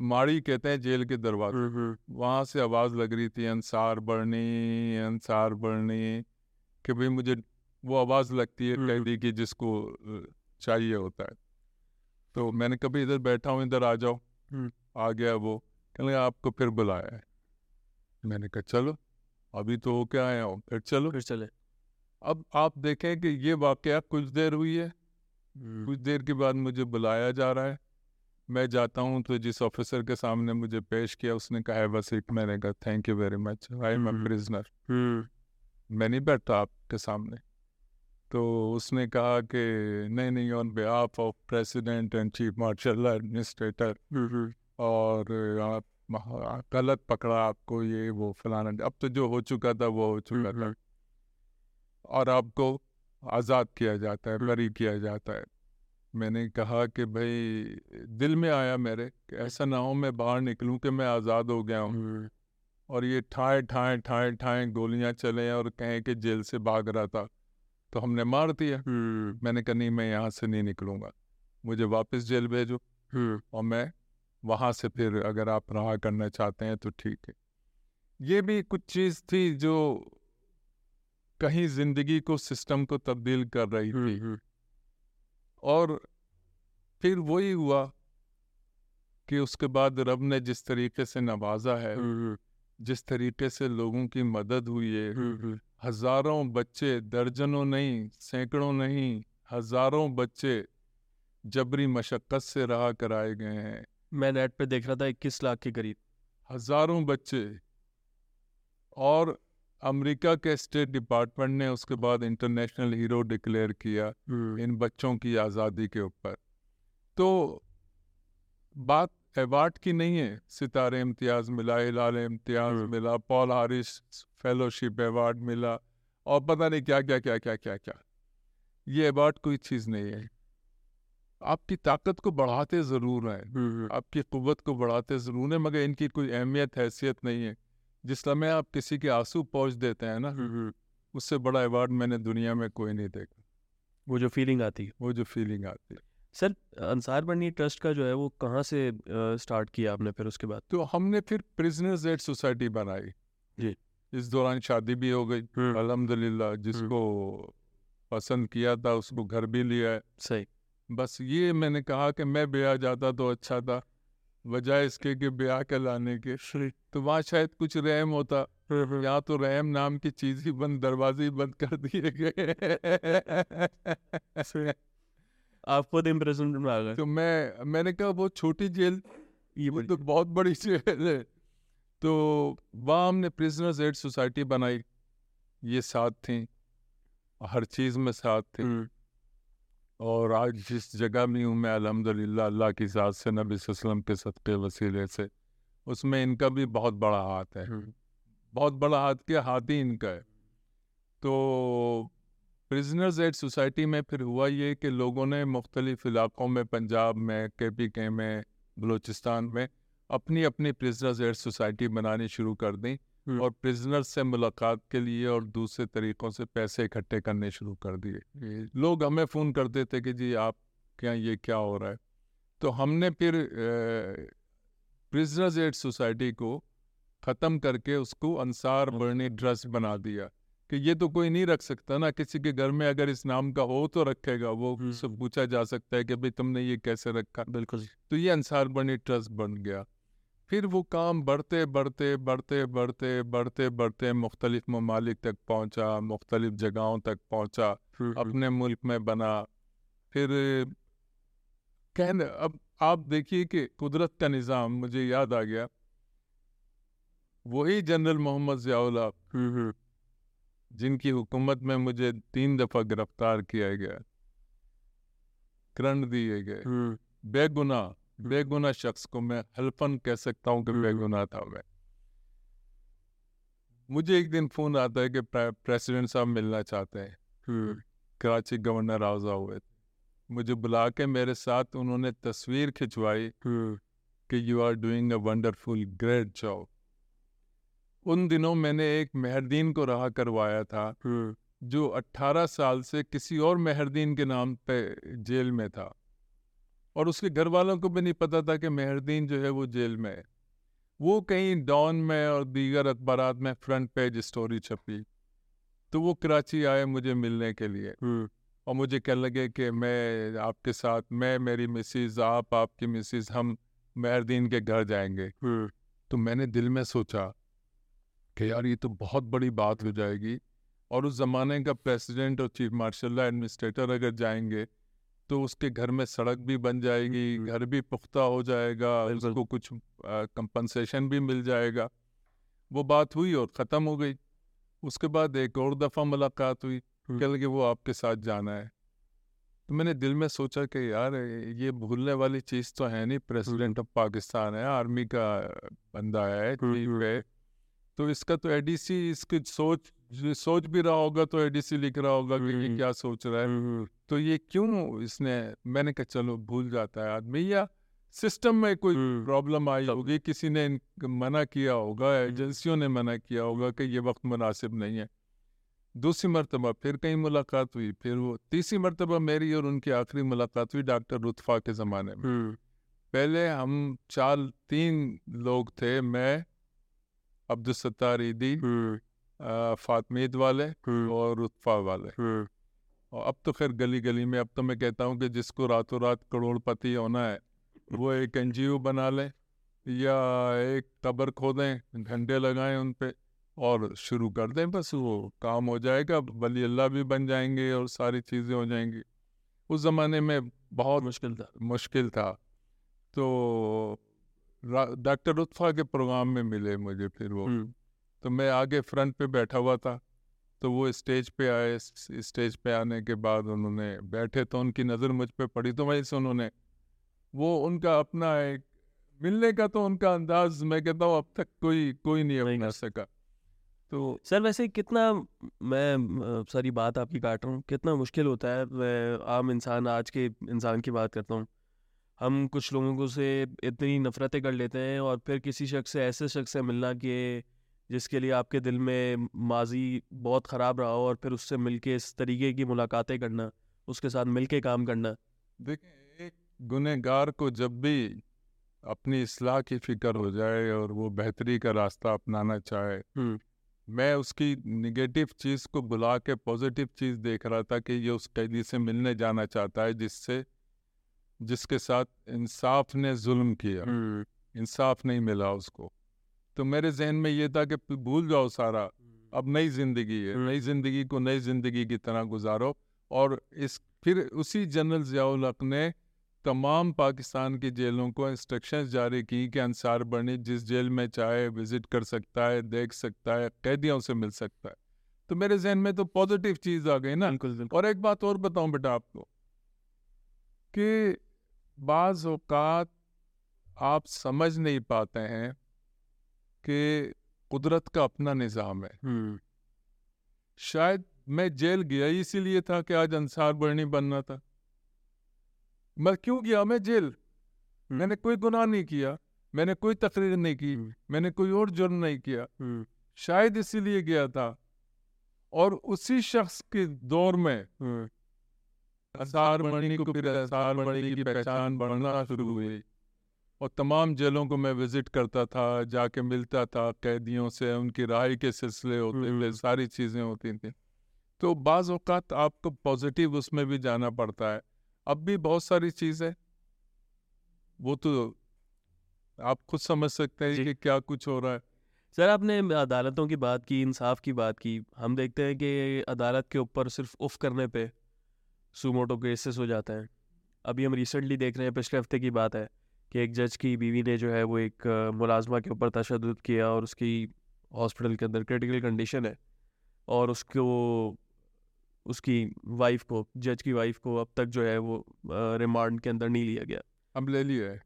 माड़ी कहते हैं जेल के दरवाजे वहाँ से आवाज़ लग रही थी अंसार बढ़नी अंसार बढ़नी कि भाई मुझे वो आवाज़ लगती है कैदी की जिसको चाहिए होता है। तो मैंने कभी इधर बैठा हूँ इधर आ जाओ। हम्म। आ गया वो कहने लगा, आपको फिर बुलाया है। मैंने कहा चलो अभी तो होके आया हूँ फिर चलो। फिर चले। अब आप देखें कि ये वाकया कुछ देर हुई है कुछ देर के बाद मुझे बुलाया जा रहा है। मैं जाता हूँ तो जिस ऑफिसर के सामने मुझे पेश किया उसने कहा बस एक मैंने कहा thank you very much I am hmm. Prisoner hmm. मैं नहीं बैठा आपके सामने। तो उसने कहा कि नहीं नहीं on behalf of president and chief martial administrator hmm और आप गलत पकड़ा आपको ये वो फलाना अब तो जो हो चुका था वो हो चुका था। हम्म। और आपको आज़ाद किया जाता है बरी किया जाता है। मैंने कहा कि भाई दिल में आया मेरे कि ऐसा ना हो मैं बाहर निकलूं कि मैं आज़ाद हो गया हूँ। और ये ठाए ठाए ठाए ठाए गोलियाँ चले और कहें कि जेल से भाग रहा था तो हमने मार दिया। मैंने कहा नहीं मैं यहाँ से नहीं निकलूँगा। मुझे वापस जेल भेजो। और मैं वहाँ से फिर अगर आप रहा करना चाहते हैं तो ठीक है। ये भी कुछ चीज़ थी जो कहीं ज़िंदगी को सिस्टम को तब्दील कर रही थी। हम्म। और फिर वही हुआ कि उसके बाद रब ने जिस तरीके से नवाजा है हम्म जिस तरीके से लोगों की मदद हुई है हम्म। हज़ारों बच्चे दर्जनों नहीं सैकड़ों नहीं हज़ारों बच्चे जबरी मशक्क़त से रहा कराए गए हैं। मैं नेट पे देख रहा था इक्कीस लाख के करीब। हज़ारों बच्चे और अमेरिका के स्टेट डिपार्टमेंट ने उसके बाद इंटरनेशनल हीरो डिक्लेयर किया हम्म। इन बच्चों की आज़ादी के ऊपर। तो बात अवार्ड की नहीं है। सितारे इम्तियाज़ मिला हिलाल इम्तियाज़ हम्म। मिला पॉल हारिस फेलोशिप अवार्ड मिला और पता नहीं क्या क्या क्या क्या क्या क्या। ये अवार्ड कोई चीज़ नहीं है। आपकी ताकत को बढ़ाते ज़रूर हैं हम्म आपकी कुव्वत को बढ़ाते ज़रूर हैं मगर इनकी कोई अहमियत हैसियत नहीं है। जिस समय आप किसी के आँसू पहुँच देते हैं ना उससे बड़ा अवार्ड मैंने दुनिया में कोई नहीं देखा। वो जो फीलिंग आती है। वो जो फीलिंग आती है। सर अंसार बनी ट्रस्ट का जो है वो कहाँ से स्टार्ट किया आपने फिर उसके बाद? तो हमने फिर प्रिजनर्स एड सोसाइटी बनाई। जी। इस दौरान शादी भी हो गई। अल्हम्दुलिल्लाह जिसको पसंद किया था उसको घर भी लिया है। सही। बस ये मैंने कहा कि मैं ब्याह जाता तो अच्छा था। बजाय इसके कि ब्याह के। लाने के तो वहाँ शायद कुछ रहम होता। हम्म यहाँ तो रहम नाम की चीज़ ही बंद दरवाजे ही बंद कर दिए गए। आप खुद इम्प्रेशन आ गए तो मैं मैंने कहा वो छोटी जेल ये वो तो बहुत बड़ी जेल है। तो वहाँ हमने प्रिजनर्स एड सोसाइटी बनाई। ये साथ थी। हर चीज़ में साथ थे। हम्म। और आज जिस जगह में हूँ मैं अलहमदिल्ला अल्लाह की ज़ात से नबी वसल्लम के सदक़े वसीले से उसमें इनका भी बहुत बड़ा हाथ है। बहुत बड़ा हाथ के हाथ ही इनका है। तो प्रिजनर्स एड सोसाइटी में फिर हुआ ये कि लोगों ने मुख्तलिफ़ इलाकों में पंजाब में के पी के में बलूचिस्तान में अपनी अपनी प्रिजनर्स एड सोसाइटी बनानी शुरू कर दी। और प्रिजनर्स से मुलाकात के लिए और दूसरे तरीक़ों से पैसे इकट्ठे करने शुरू कर दिए। लोग हमें फ़ोन करते थे कि जी आप क्या ये क्या हो रहा है? तो हमने फिर प्रिजनर्स एड सोसाइटी को ख़त्म करके उसको अंसार बर्नी ट्रस्ट बना दिया कि ये तो कोई नहीं रख सकता ना। किसी के घर में अगर इस नाम का हो तो रखेगा। वो हम्म। उससे पूछा जा सकता है कि भाई तुमने ये कैसे रखा? बिल्कुल। तो ये अंसार बनी ट्रस्ट बन गया। फिर वो काम बढ़ते बढ़ते बढ़ते बढ़ते बढ़ते बढ़ते मुख्तलिफ़ ममालिक तक पहुँचा मुख्तलिफ़ जगहों तक पहुँचा हम्म अपने मुल्क में बना। फिर कहने अब आप देखिए कि कुदरत का निज़ाम मुझे याद आ गया। वही जनरल मोहम्मद ज़ियाउल हक हम्म हम्म। जिनकी हुकूमत में मुझे तीन दफ़ा गिरफ़्तार किया गया। करंट दिए गए। हम्म। बेगुनाह बेगुनाह शख्स को मैं हल्फन कह सकता हूँ कि। बेगुनाह था मैं। मुझे एक दिन फ़ोन आता है कि प्रेसिडेंट साहब मिलना चाहते हैं। हम्म। कराची गवर्नर आउजा हुए थे। मुझे बुला के मेरे साथ उन्होंने तस्वीर खिंचवाई हम्म। कि you are doing a wonderful great job उन दिनों मैंने एक मेहरदीन को रहा करवाया था हम्म। जो 18 साल से किसी और मेहरदीन के नाम पे जेल में था। और उसके घर वालों को भी नहीं पता था कि मेहरदीन जो है वो जेल में है। वो कहीं डॉन में और दीगर अखबार में फ्रंट पेज स्टोरी छपी। तो वो कराची आए मुझे मिलने के लिए। और मुझे कह लगे कि मैं आपके साथ मैं मेरी मिसिज आप आपकी मिसिज हम मेहरदीन के घर जाएँगे। तो मैंने दिल में सोचा कि यार ये तो बहुत बड़ी बात हो जाएगी। और उस ज़माने का प्रेसिडेंट और चीफ मार्शल एडमिनिस्ट्रेटर अगर जाएँगे तो उसके घर में सड़क भी बन जाएगी घर भी पुख्ता हो जाएगा उसको कुछ कंपनसेशन भी मिल जाएगा। वो बात हुई और ख़त्म हो गई। उसके बाद एक और दफ़ा मुलाकात हुई कह के वो आपके साथ जाना है। तो मैंने दिल में सोचा कि यार ये भूलने वाली चीज़ तो है नहीं प्रेसिडेंट ऑफ़ पाकिस्तान है आर्मी का बंदा है चीफ है। तो इसका तो एडीसी इसकी सोच सोच भी रहा होगा तो एडीसी लिख रहा होगा कि ये क्या सोच रहा है। तो ये क्यों इसने मैंने कहा चलो भूल जाता है आदमी। या सिस्टम में कोई प्रॉब्लम आई होगी किसी ने मना किया होगा एजेंसियों ने मना किया होगा कि ये वक्त मुनासिब नहीं है। दूसरी मरतबा फिर कहीं मुलाकात हुई फिर वो तीसरी मरतबा मेरी और उनकी आखिरी मुलाकात हुई डॉक्टर रुतफा के ज़माने में। पहले हम चार तीन लोग थे मैं अब्दुलसत्तार ईदी फातमीद वाले और रुतफा वाले। और अब तो खैर गली गली में अब तो मैं कहता हूँ कि जिसको रातों रात करोड़पति होना है वो एक एनजीओ बना लें या एक कबर खोदें घंटे लगाएँ उन पर और शुरू कर दें बस वो काम हो जाएगा वली अल्लाह भी बन जाएँगे और सारी चीज़ें हो जाएँगी। उस ज़माने में बहुत मुश्किल था। मुश्किल था। तो डॉक्टर रुतफा के प्रोग्राम में मिले मुझे फिर वो। तो मैं आगे फ्रंट पे बैठा हुआ था। तो वो स्टेज पे आए स्टेज पे आने के बाद उन्होंने बैठे तो उनकी नज़र मुझ पे पड़ी तो वहीं से उन्होंने वो उनका अपना एक मिलने का तो उनका अंदाज मैं कहता हूँ अब तक कोई कोई नहीं अपना सका। तो सर वैसे कितना मैं सारी बात आपकी काट रहा हूँ कितना मुश्किल होता है मैं आम इंसान आज के इंसान की बात करता हूँ। हम कुछ लोगों को से इतनी नफ़रतें कर लेते हैं और फिर किसी शख्स से ऐसे शख्स से मिलना कि जिसके लिए आपके दिल में माजी बहुत ख़राब रहा हो और फिर उससे मिलके इस तरीके की मुलाकातें करना उसके साथ मिल के काम करना। देखें एक गुनहगार को जब भी अपनी इसलाह की फ़िक्र हो जाए और वो बेहतरी का रास्ता अपनाना चाहे मैं उसकी निगेटिव चीज़ को बुला के पॉजिटिव चीज़ देख रहा था कि ये उस कैदी से मिलने जाना चाहता है जिससे जिसके साथ इंसाफ ने जुल्म किया। इंसाफ नहीं मिला उसको। तो मेरे जहन में ये था कि भूल जाओ सारा। अब नई ज़िंदगी है। नई ज़िंदगी को नई ज़िंदगी की तरह गुजारो और इस फिर उसी जनरल जियाउल ने तमाम पाकिस्तान की जेलों को इंस्ट्रक्शंस जारी की कि अंसार बनी जिस जेल में चाहे विज़िट कर सकता है देख सकता है कैदियों से मिल सकता है। तो मेरे जहन में तो पॉजिटिव चीज़ आ गई ना। और एक बात और बताऊँ बेटा आपको कि बाज़ अवकात आप समझ नहीं पाते हैं कि कुदरत का अपना निज़ाम है। शायद मैं जेल गया इसीलिए था कि आज अंसार बरनी बनना था। मैं क्यों गया? मैं जेल। मैंने कोई गुनाह नहीं किया मैंने कोई तकरीर नहीं की। मैंने कोई और जुर्म नहीं किया। शायद इसीलिए गया था। और उसी शख्स के दौर में आसार मणि को फिर की पहचान बढ़ना शुरू हुई। और तमाम जेलों को मैं विज़िट करता था जाके मिलता था कैदियों से उनकी राय के सिलसिले होते थे सारी चीज़ें होती थी। तो बाज़ अवत आपको पॉजिटिव उसमें भी जाना पड़ता है। अब भी बहुत सारी चीज़ें। वो तो आप खुद समझ सकते हैं कि क्या कुछ हो रहा है। सर आपने अदालतों की बात की इंसाफ की बात की। हम देखते हैं कि अदालत के ऊपर सिर्फ़ उफ करने पे सुमोटो केसेस हो जाते हैं। अभी हम रिसेंटली देख रहे हैं पिछले हफ़्ते की बात है। कि एक जज की बीवी ने जो है वो एक मुलाजमा के ऊपर तशद किया और उसकी हॉस्पिटल के अंदर क्रिटिकल कंडीशन है और उसको उसकी वाइफ को जज की वाइफ को अब तक जो है वो रिमांड के अंदर नहीं लिया गया। अब ले लिया है।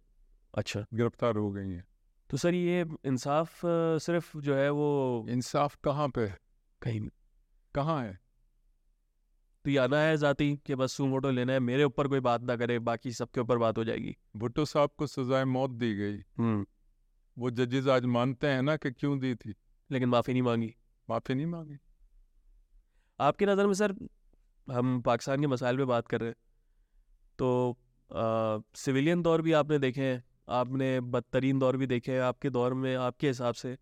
अच्छा। गिरफ़्तार हो गई हैं। तो सर ये इंसाफ सिर्फ़ जो है वो इंसाफ कहाँ पे कहीं कहाँ है? तो ये आना है जाती कि बस मोटो लेना है मेरे ऊपर कोई बात ना करे बाकी सबके ऊपर बात हो जाएगी। भुट्टो साहब को सजाए मौत दी गई। हम्म। वो जजेज आज मानते हैं ना कि क्यों दी थी। लेकिन माफ़ी नहीं मांगी। माफ़ी नहीं मांगी। आपकी नज़र में सर हम पाकिस्तान के मसाइल पे बात कर रहे हैं। तो सिविलियन दौर भी आपने देखे हैं आपने बदतरीन दौर भी देखे हैं आपके दौर में आपके हिसाब से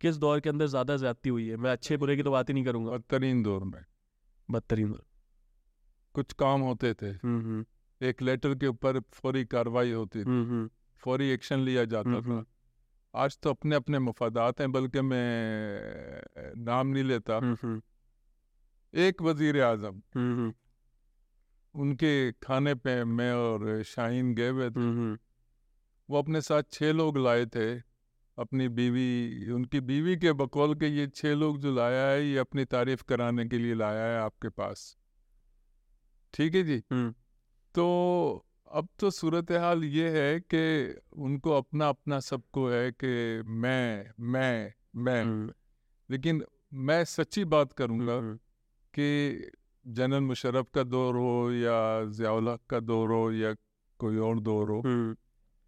किस दौर के अंदर ज़्यादा ज्यादती हुई है? मैं अच्छे बुरे की तो बात ही नहीं करूँगा। बदतरीन दौर में। बदतरीन दौर। कुछ काम होते थे। एक लेटर के ऊपर फौरी कार्रवाई होती थी। फौरी एक्शन लिया जाता था। आज तो अपने अपने मफादात हैं बल्कि मैं नाम नहीं लेता। एक वज़ीर आज़म। उनके खाने पे मैं और शाहीन गए हुए थे। वो अपने साथ छह लोग लाए थे। अपनी बीवी उनकी बीवी के बकौल के ये छह लोग जो लाया है ये अपनी तारीफ़ कराने के लिए लाया है आपके पास। ठीक है जी। हम्म, तो अब तो सूरत हाल ये है कि उनको अपना अपना सबको है कि मैं मैं मैं। हम्म, लेकिन मैं सच्ची बात करूँगा हम्म, कि जनरल मुशर्रफ का दौर हो या ज़ियाउल हक का दौर हो या कोई और दौर हो हम्म,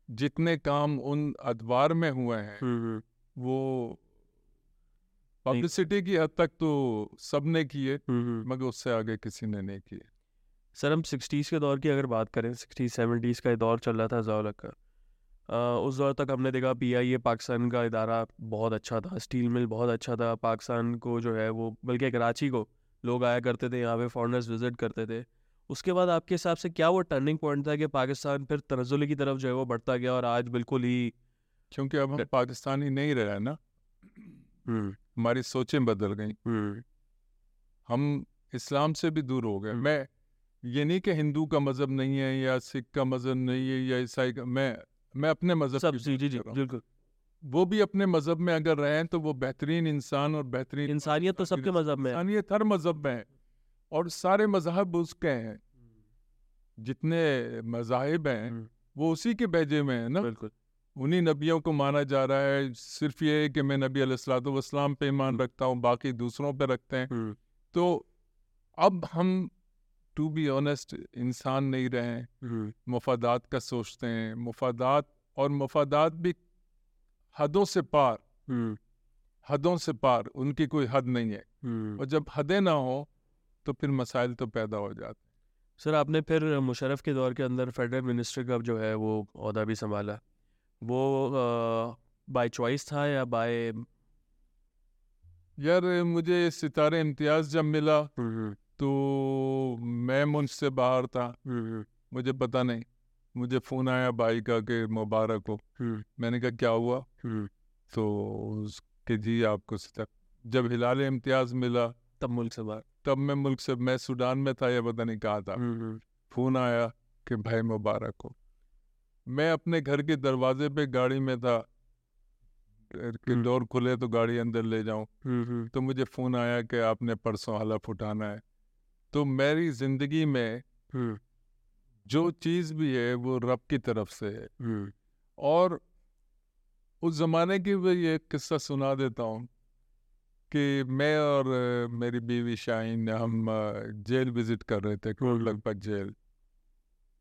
जितने काम उन अदवार में हुए हैं हम्म, वो पब्लिसिटी की हद तक तो सबने किए हम्म। मगर उससे आगे किसी ने नहीं किए। सर हम सिक्सटीज़ के दौर की अगर बात करें सिक्सटीज़ सेवेंटीज़ का दौर चल रहा था जौलक का। उस दौर तक हमने देखा पी आई ए पाकिस्तान का इदारा बहुत अच्छा था स्टील मिल बहुत अच्छा था पाकिस्तान को जो है वो बल्कि कराची को लोग आया करते थे यहाँ पे फॉरनर्स विज़िट करते थे। उसके बाद आपके हिसाब से क्या वो टर्निंग पॉइंट था कि पाकिस्तान फिर तनजुली की तरफ़ जो है वो बढ़ता गया और आज बिल्कुल ही क्योंकि अब हम पाकिस्तान ही नहीं रहे ना। हम्म। हमारी सोचें बदल गई। हम्म। हम इस्लाम से भी दूर हो गए। हम्म। मैं ये नहीं कि हिंदू का मज़हब नहीं है या सिख का मज़हब नहीं है या ईसाई का मैं मैं अपने मज़हब जी जी। बिल्कुल। वो भी अपने मज़हब में अगर रहे तो वो बेहतरीन इंसान और बेहतरीन इंसानियत तो सबके मज़हब में इंसानियत हर मज़हब में है और सारे मज़हब उसके हैं। जितने मज़ाहिब हैं वो उसी के भेजे में है ना। बिल्कुल। उन्हीं नबियों को माना जा रहा है। सिर्फ़ ये है कि मैं नबी अलैहिस्सलाम पे ईमान रखता हूँ बाकी दूसरों पे रखते हैं। तो अब हम टू बी ऑनेस्ट इंसान नहीं रहे हैं हम्म, मफादात का सोचते हैं। मफादात और मफादात भी हदों से पार। हम्म, हदों से पार उनकी कोई हद नहीं है। हम्म। और जब हदें ना हो तो फिर मसाइल तो पैदा हो जाते सर आपने फिर मुशरफ के दौर के अंदर फेडरल मिनिस्टर का जो है वो अहदा भी संभाला। वो बाय चॉइस था या बाय यार मुझे सितारे इम्तियाज़ जब मिला तो मैं मुंश से बाहर था। मुझे पता नहीं। मुझे फ़ोन आया भाई का कि मुबारक हो। मैंने कहा क्या हुआ? तो उसके जी आपको सिता जब हिलाल इम्तियाज़ मिला तब मुल्क से बाहर। तब मैं मुल्क से मैं सूडान में था या पता नहीं कहा था। फ़ोन आया कि भाई मुबारक हो। मैं अपने घर के दरवाजे पे गाड़ी में था। कि हम्म। डोर खुले तो गाड़ी अंदर ले जाऊँ। तो मुझे फ़ोन आया कि आपने परसों हलफ उठाना है। तो मेरी ज़िंदगी में जो चीज़ भी है वो रब की तरफ़ से है। और उस ज़माने की भी ये किस्सा सुना देता हूँ कि मैं और मेरी बीवी शाहीन हम जेल विज़िट कर रहे थे लगभग जेल।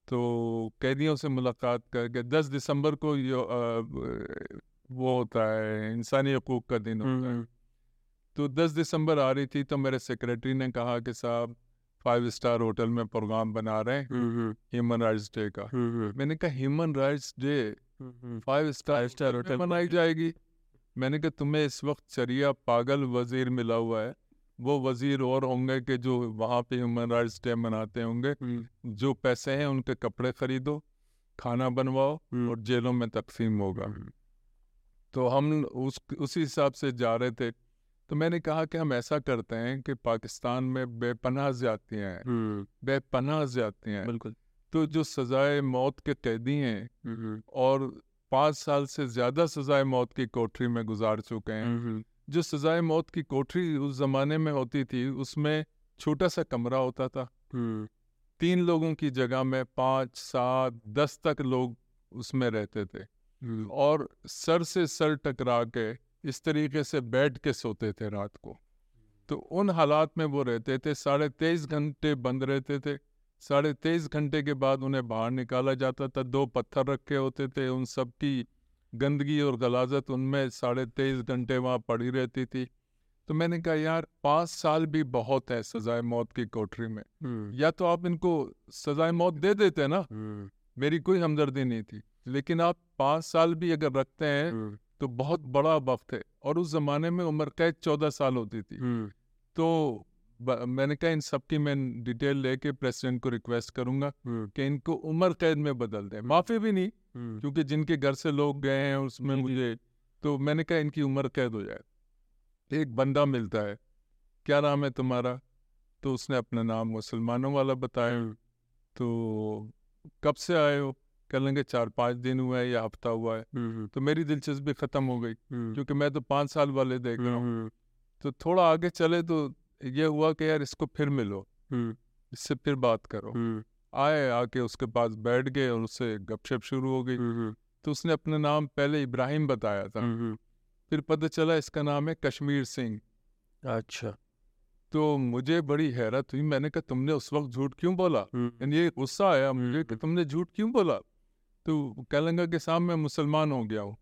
तो कैदियों से मुलाकात करके दस दिसंबर को यो, अ, वो होता है इंसानी हकूक़ का दिन होता है। तो दस दिसंबर आ रही थी तो मेरे सेक्रेटरी ने कहा कि साहब फाइव स्टार होटल में प्रोग्राम बना रहे हैं ह्यूमन राइट्स डे का। मैंने कहा human rights day five star star hotel मनाई जाएगी। मैंने कहा तुम्हें इस वक्त चरिया पागल वज़ीर मिला हुआ है। वो वज़ीर और होंगे कि जो वहाँ पे ह्यूमन राइट्स डे मनाते होंगे। जो पैसे हैं उनके कपड़े खरीदो खाना बनवाओ और जेलों में तकसीम होगा। तो हम उस उसी हिसाब से जा रहे थे। तो मैंने कहा कि हम ऐसा करते हैं कि पाकिस्तान में बेपनाह ज्यादतियाँ हैं बेपनाह ज्यादतियाँ हैं। बिल्कुल। तो जो सजाए मौत के कैदी हैं और पाँच साल से ज़्यादा सजाए मौत की कोठरी में गुजार चुके हैं जो सजाए मौत की कोठरी उस ज़माने में होती थी उसमें छोटा सा कमरा होता था। तीन लोगों की जगह में पाँच सात दस तक लोग उसमें रहते थे। और सर से सर टकरा के इस तरीके से बैठ के सोते थे रात को। तो उन हालात में वो रहते थे साढ़े तेईस घंटे बंद रहते थे। साढ़े तेईस घंटे के बाद उन्हें बाहर निकाला जाता था दो पत्थर रखे होते थे उन सब की गंदगी और गलाजत उनमें साढ़े तेईस घंटे वहाँ पड़ी रहती थी। तो मैंने कहा यार पाँच साल भी बहुत है सजाए मौत की कोठरी में। या तो आप इनको सजाए मौत दे देते ना। मेरी कोई हमदर्दी नहीं थी। लेकिन आप पाँच साल भी अगर रखते हैं हम्म, तो बहुत बड़ा वक्त है और उस जमाने में उम्र कैद चौदह साल होती थी। हम्म, तो मैंने कहा इन सब की मैं डिटेल लेके प्रेसिडेंट को रिक्वेस्ट करूँगा हम्म, कि इनको उम्र कैद में बदल दें। माफ़ी भी नहीं हम्म, क्योंकि जिनके घर से लोग गए हैं उसमें। मुझे तो मैंने कहा इनकी उम्र कैद हो जाए। एक बंदा मिलता है क्या नाम है तुम्हारा? तो उसने अपना नाम मुसलमानों वाला बताया। हम्म, तो कब से आए हो? कह लेंगे चार पाँच दिन हुआ है या हफ़्ता हुआ है। हम्म, तो मेरी दिलचस्पी ख़त्म हो गई हम्म, क्योंकि मैं तो पाँच साल वाले देख रहा हूँ। हम्म, तो थोड़ा आगे चले तो ये हुआ कि यार इसको फिर मिलो हम्म, इससे फिर बात करो। हम्म, आए आके उसके पास बैठ गए और उससे गपशप शुरू हो गई। हम्म, तो उसने अपना नाम पहले इब्राहिम बताया था। हम्म, फिर पता चला इसका नाम है कश्मीर सिंह। अच्छा। तो मुझे बड़ी हैरत हुई। मैंने कहा तुमने उस वक्त झूठ क्यों बोला? हम्म, ये गुस्सा आया मुझे कि हम्म। तुमने झूठ क्यों बोला? तो कह लगा कि साहब मैं मुसलमान हो गया हूँ।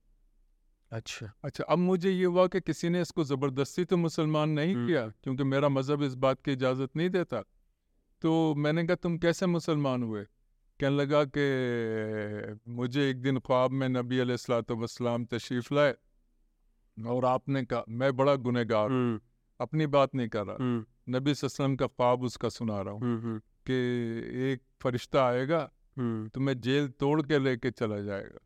अच्छा। अच्छा अब मुझे ये हुआ कि किसी ने इसको ज़बरदस्ती तो मुसलमान नहीं। किया क्योंकि मेरा मज़हब इस बात की इजाज़त नहीं देता। तो मैंने कहा तुम कैसे मुसलमान हुए? कहने लगा कि मुझे एक दिन ख्वाब में नबी अलैहिस्सलाम तशरीफ़ लाए और आपने कहा मैं बड़ा गुनहगार अपनी बात नहीं कर रहा। नबी वसल्लम का ख्वाब उसका सुना रहा हूँ। कि एक फरिश्ता आएगा तुम्हें जेल तोड़ के लेके चला जाएगा।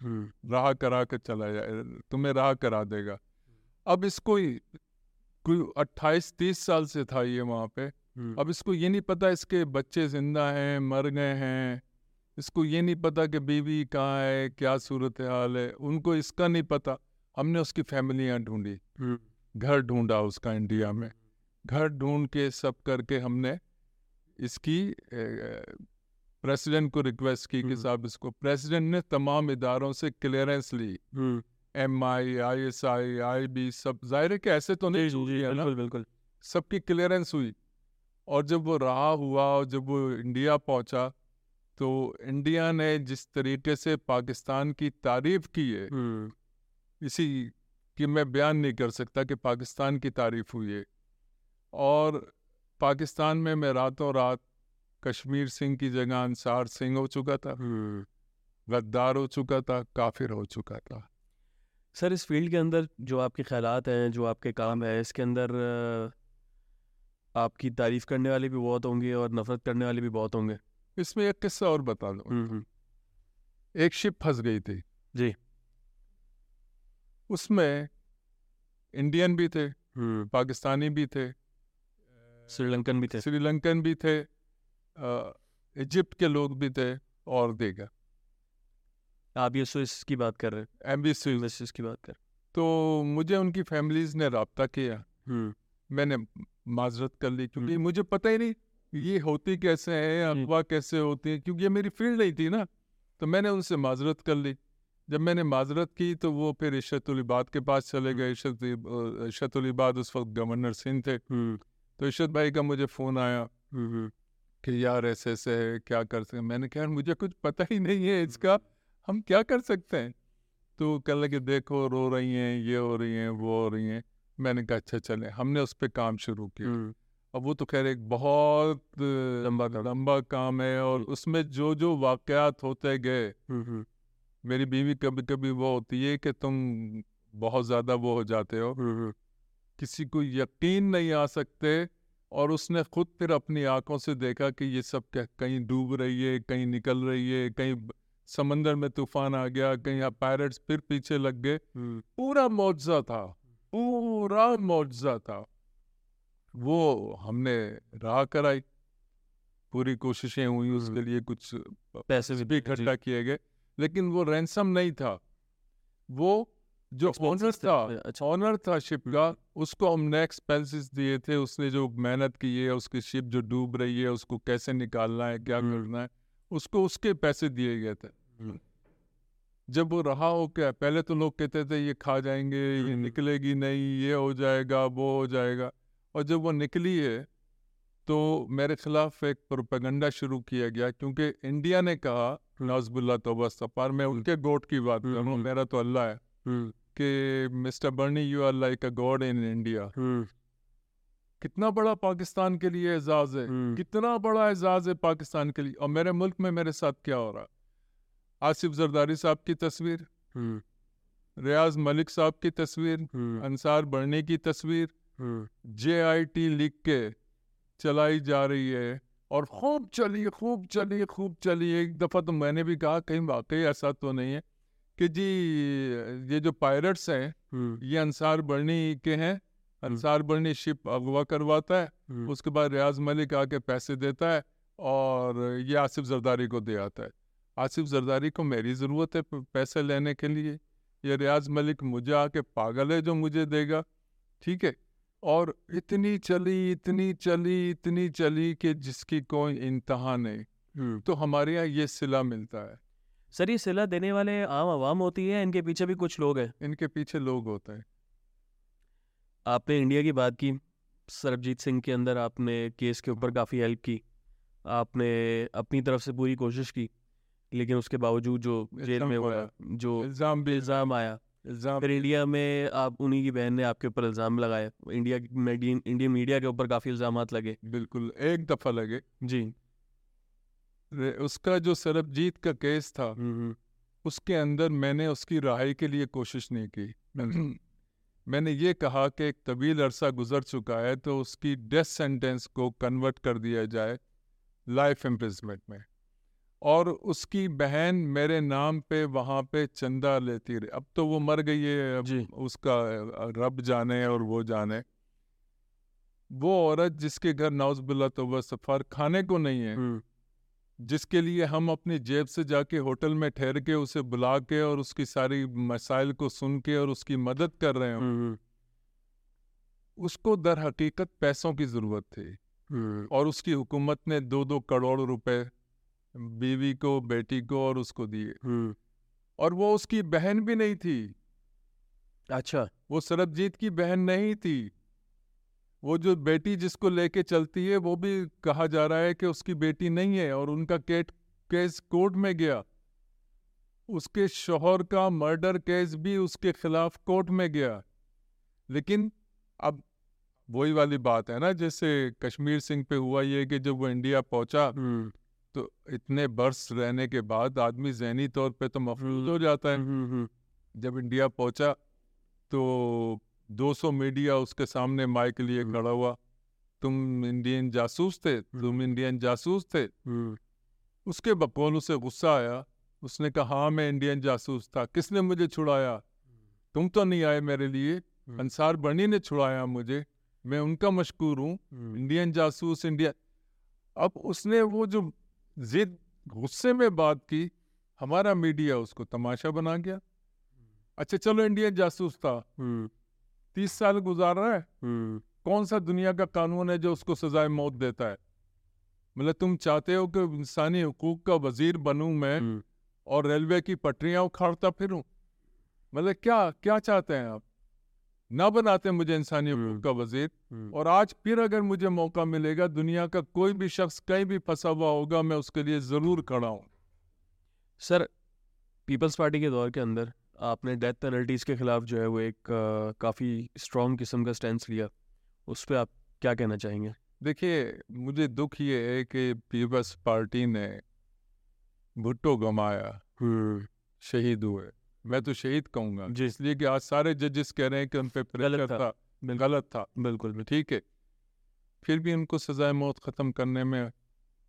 हम्म, राह करा के चला जाए तुम्हें राह करा देगा। अब इसको कोई अट्ठाईस तीस साल से था ये वहाँ पे। हम्म, अब इसको ये नहीं पता इसके बच्चे ज़िंदा हैं मर गए हैं। इसको ये नहीं पता कि बीवी कहाँ है क्या सूरत हाल है। उनको इसका नहीं पता। हमने उसकी फैमिलियाँ ढूंढी। हम्म, घर ढूंढा उसका इंडिया में। घर ढूंढ के सब करके हमने इसकी प्रेसिडेंट को रिक्वेस्ट की कि हम्म। साहब इसको प्रेसिडेंट ने तमाम इदारों से clearance Lee. M I I S I I B सब ज़ाहिर है कि ऐसे तो नहीं है बिल्कुल बिल्कुल। सबकी क्लियरेंस हुई और जब वो रहा हुआ और जब वो इंडिया पहुँचा तो इंडिया ने जिस तरीके से पाकिस्तान की तारीफ़ की है हम्म, इसी कि मैं बयान नहीं कर सकता कि पाकिस्तान की तारीफ़ हुई है। और पाकिस्तान में मैं रातों रात कश्मीर सिंह की जगह अंसार सिंह हो चुका था। हम्म। गद्दार हो चुका था काफिर हो चुका था। सर इस फ़ील्ड के अंदर जो आपके ख्यालात हैं जो आपके काम है इसके अंदर आपकी तारीफ़ करने वाले भी बहुत होंगे और नफरत करने वाले भी बहुत होंगे। इसमें एक किस्सा और बता दूँ। हम्म, एक शिप फंस गई थी। जी। उसमें इंडियन भी थे हम्म, पाकिस्तानी भी थे श्रीलंकन भी थे। श्रीलंकन भी थे। इजिप्ट के लोग भी थे और देगा आप ये स्विस की बात कर रहे हैं। एम्बेसी। स्विस की बात कर तो मुझे उनकी फैमिलीज़ ने रब्ता किया। हम्म, मैंने माजरत कर ली क्योंकि हम्म। मुझे पता ही नहीं ये होती कैसे है हम्म। अफवाह कैसे होती है क्योंकि ये मेरी फ़ील्ड नहीं थी ना। तो मैंने उनसे माजरत कर ली। जब मैंने माजरत की तो वो फिर इशरतुल इबाद के पास चले गए। इशरत इशरतुल इबाद उस वक्त गवर्नर सिंह थे। तो इशरत भाई का मुझे फ़ोन आया। कि यार ऐसे ऐसे है क्या कर सकते मैंने कहा मुझे कुछ पता ही नहीं है इसका हम क्या कर सकते हैं? तो कह लगे देखो रो रही हैं ये हो रही हैं वो हो रही हैं। मैंने कहा अच्छा चले। हमने उस पर काम शुरू किया। अब वो तो खैर एक बहुत लंबा। लंबा काम है और। उसमें जो जो वाकयात होते गए मेरी बीवी कभी कभी वो होती है कि तुम बहुत ज़्यादा वो हो जाते हो। किसी को यकीन नहीं आ सकते और उसने खुद फिर अपनी आँखों से देखा कि ये सब क्या कहीं डूब रही है कहीं निकल रही है कहीं समंदर में तूफ़ान आ गया कहीं पायरेट्स फिर पीछे लग गए। पूरा मुआवजा था पूरा मुआवजा था। वो हमने राह कराई पूरी कोशिशें हुई उसके। लिए कुछ पैसे भी इकट्ठा किए गए लेकिन वो रैंसम नहीं था। वो जो ऑनर था अच्छा। ऑनर था शिप का उसको हमने एक्सपेंसेस दिए थे उसने जो मेहनत की है उसकी शिप जो डूब रही है उसको कैसे निकालना है क्या हम्म। करना है उसको उसके पैसे दिए गए थे। हम्म, जब वो रहा हो क्या पहले तो लोग कहते थे ये खा जाएँगे ये हम्म। निकलेगी नहीं ये हो जाएगा वो हो जाएगा। और जब वो निकली है तो मेरे खिलाफ एक प्रोपेगंडा शुरू किया गया क्योंकि इंडिया ने कहा नजबुल्ला तोबा इस्तगफार मैं उनके गॉड की बात कर। मेरा तो अल्लाह है। हम्म, कि mister Bernie you are like a god in India hmm, कितना बड़ा पाकिस्तान के लिए एजाज है। हम्म, कितना बड़ा एजाज है पाकिस्तान के लिए। और मेरे मुल्क में मेरे साथ क्या हो रहा आसिफ जरदारी साहब की तस्वीर। हम्म रियाज मलिक साहब की तस्वीर। अंसार बढ़ने की तस्वीर। जे आई टी लिख के चलाई जा रही है। और खूब चली खूब चली खूब चली। एक दफ़ा तो मैंने भी कहा कहीं वाकई ऐसा तो नहीं है। कि जी ये जो पायलट्स हैं ये अंसार बढ़नी के हैं। अंसार बढ़नी शिप अगवा करवाता है उसके बाद रियाज मलिक आके पैसे देता है और ये आसिफ जरदारी को दे आता है। आसिफ जरदारी को मेरी ज़रूरत है पैसे लेने के लिए। ये रियाज मलिक मुझे आके पागल है जो मुझे देगा। ठीक है? और इतनी चली इतनी चली इतनी चली कि जिसकी कोई इंतहा नहीं। तो हमारे यहाँ ये सिला मिलता है। सर ये सिला देने वाले आम आवाम होती है इनके पीछे भी कुछ लोग हैं? इनके पीछे लोग होते हैं। आपने इंडिया की बात की सरबजीत सिंह के अंदर आपने केस के ऊपर काफ़ी हेल्प की आपने अपनी तरफ़ से पूरी कोशिश की लेकिन उसके बावजूद जो जेल में हुआ जो इल्ज़ाम इल्ज़ाम आया इल्ज़ाम फिर इंडिया में आप उन्हीं की बहन ने आपके ऊपर इल्ज़ाम लगाया। इंडिया इंडियन मीडिया के ऊपर काफ़ी इल्ज़ाम लगे। बिल्कुल एक दफ़ा लगे। जी। उसका जो सरबजीत का केस था उसके अंदर मैंने उसकी रहाई के लिए कोशिश नहीं की। मैंने ये कहा कि एक तवील अरसा गुजर चुका है तो उसकी डेथ सेंटेंस को कन्वर्ट कर दिया जाए लाइफ इम्प्रिजमेंट में। और उसकी बहन मेरे नाम पे वहाँ पे चंदा लेती रही। अब तो वो मर गई है जी। उसका रब जाने और वो जाने। वो औरत जिसके घर नौजबिल्ला तो वह सफ़र खाने को नहीं है। जिसके लिए हम अपनी जेब से जाके होटल में ठहर के उसे बुला के और उसकी सारी मसाइल को सुन के और उसकी मदद कर रहे हो। हम्म। उसको दर हकीकत पैसों की ज़रूरत थी। हम्म। और उसकी हुकूमत ने दो दो करोड़ रुपए बीवी को बेटी को और उसको दिए। हम्म। और वो उसकी बहन भी नहीं थी। अच्छा। वो सरबजीत की बहन नहीं थी। वो जो बेटी जिसको लेके चलती है वो भी कहा जा रहा है कि उसकी बेटी नहीं है और उनका केट केस कोर्ट में गया। उसके शोहर का मर्डर केस भी उसके खिलाफ कोर्ट में गया। लेकिन अब वही वाली बात है ना जैसे कश्मीर सिंह पे हुआ ये कि जब वो इंडिया पहुँचा हम्म। तो इतने बरस रहने के बाद आदमी जहनी तौर पे तो मफलूज हम्म। हो जाता है। हम्म जब इंडिया पहुँचा तो 200 मीडिया उसके सामने माइक लिए हम्म। खड़ा हुआ। तुम इंडियन जासूस थे? तुम इंडियन जासूस थे? हम्म। उसके बकौल उसे गुस्सा आया। उसने कहा हाँ मैं इंडियन जासूस था। किसने मुझे छुड़ाया? तुम तो नहीं आए मेरे लिए। हम्म। अंसार बनी ने छुड़ाया मुझे। मैं उनका मशकूर हूँ। हम्म। इंडियन जासूस इंडिया अब उसने वो जो जिद गुस्से में बात की हमारा मीडिया उसको तमाशा बना गया। अच्छा चलो इंडियन जासूस था। हम्म। तीस साल गुजार रहा है। हम्म। कौन सा दुनिया का कानून है जो उसको सजाए मौत देता है? मतलब तुम चाहते हो कि इंसानी हकूक का वज़ीर बनूं मैं हम्म। और रेलवे की पटरियाँ उखाड़ता फिरूं? मतलब क्या क्या चाहते हैं आप? ना बनाते मुझे इंसानी हम्म। हकूक का वज़ीर। हम्म। और आज फिर अगर मुझे मौका मिलेगा दुनिया का कोई भी शख्स कहीं भी फंसा हुआ होगा मैं उसके लिए ज़रूर खड़ा हूँ। सर पीपल्स पार्टी के दौर के अंदर आपने डेथ पेनल्टीज के खिलाफ जो है वो एक अ, काफ़ी स्ट्रॉन्ग किस्म का स्टैंड लिया। उस पर आप क्या कहना चाहेंगे? देखिए मुझे दुख ये है कि पीपल्स पार्टी ने भुट्टो गमाया। हम्म। शहीद हुए। मैं तो शहीद कहूँगा। इसलिए कि आज सारे जजेस कह रहे हैं कि उन पे गलत था। था। बिल्कुल। गलत था। बिल्कुल बिल्कुल। ठीक है। फिर भी उनको सजाए मौत ख़त्म करने में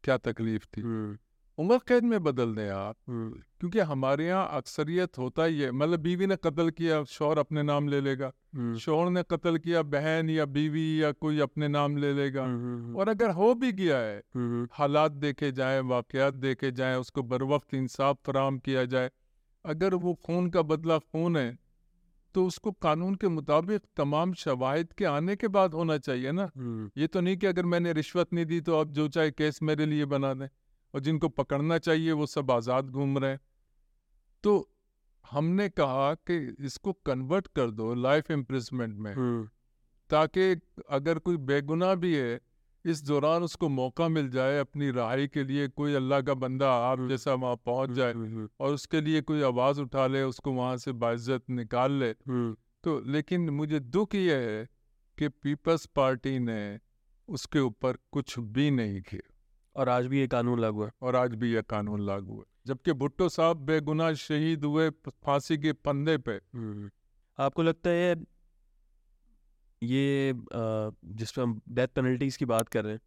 क्या तकलीफ़ थी? हम्म। उम्र कैद में बदल दें आप? हम्म क्योंकि हमारे यहाँ अक्सरियत होता ही है। मतलब बीवी ने कत्ल किया शौहर अपने नाम ले लेगा। हम्म। शौहर ने कत्ल किया बहन या बीवी या कोई अपने नाम ले लेगा। हम्म और अगर हो भी गया है हम्म हालात देखे जाए वाकयात देखे जाए उसको बर वक्त इंसाफ फराम किया जाए अगर वो खून का बदला खून है तो उसको कानून के मुताबिक तमाम शवाहिद के आने के बाद होना चाहिए ना। हम्म। ये तो नहीं कि अगर मैंने रिश्वत नहीं दी तो अब जो चाहे केस मेरे लिए बना दें। और जिनको पकड़ना चाहिए वो सब आज़ाद घूम रहे हैं। तो हमने कहा कि इसको कन्वर्ट कर दो लाइफ इम्प्रिजमेंट में। हम्म। ताकि अगर कोई बेगुनाह भी है इस दौरान उसको मौका मिल जाए अपनी रहाई के लिए कोई अल्लाह का बंदा आप हम्म। जैसा वहाँ पहुँच जाए हम्म और उसके लिए कोई आवाज़ उठा ले उसको वहाँ से बाइज्जत निकाल ले। तो लेकिन मुझे दुख ये है कि पीपल्स पार्टी ने उसके ऊपर कुछ भी नहीं किया। और आज भी ये कानून लागू है। और आज भी यह कानून लागू है। जबकि भुट्टो साहब बेगुनाह शहीद हुए फांसी के फंदे पे। हम्म। आपको लगता है ये जिस पे हम डेथ पेनल्टीज की बात कर रहे हैं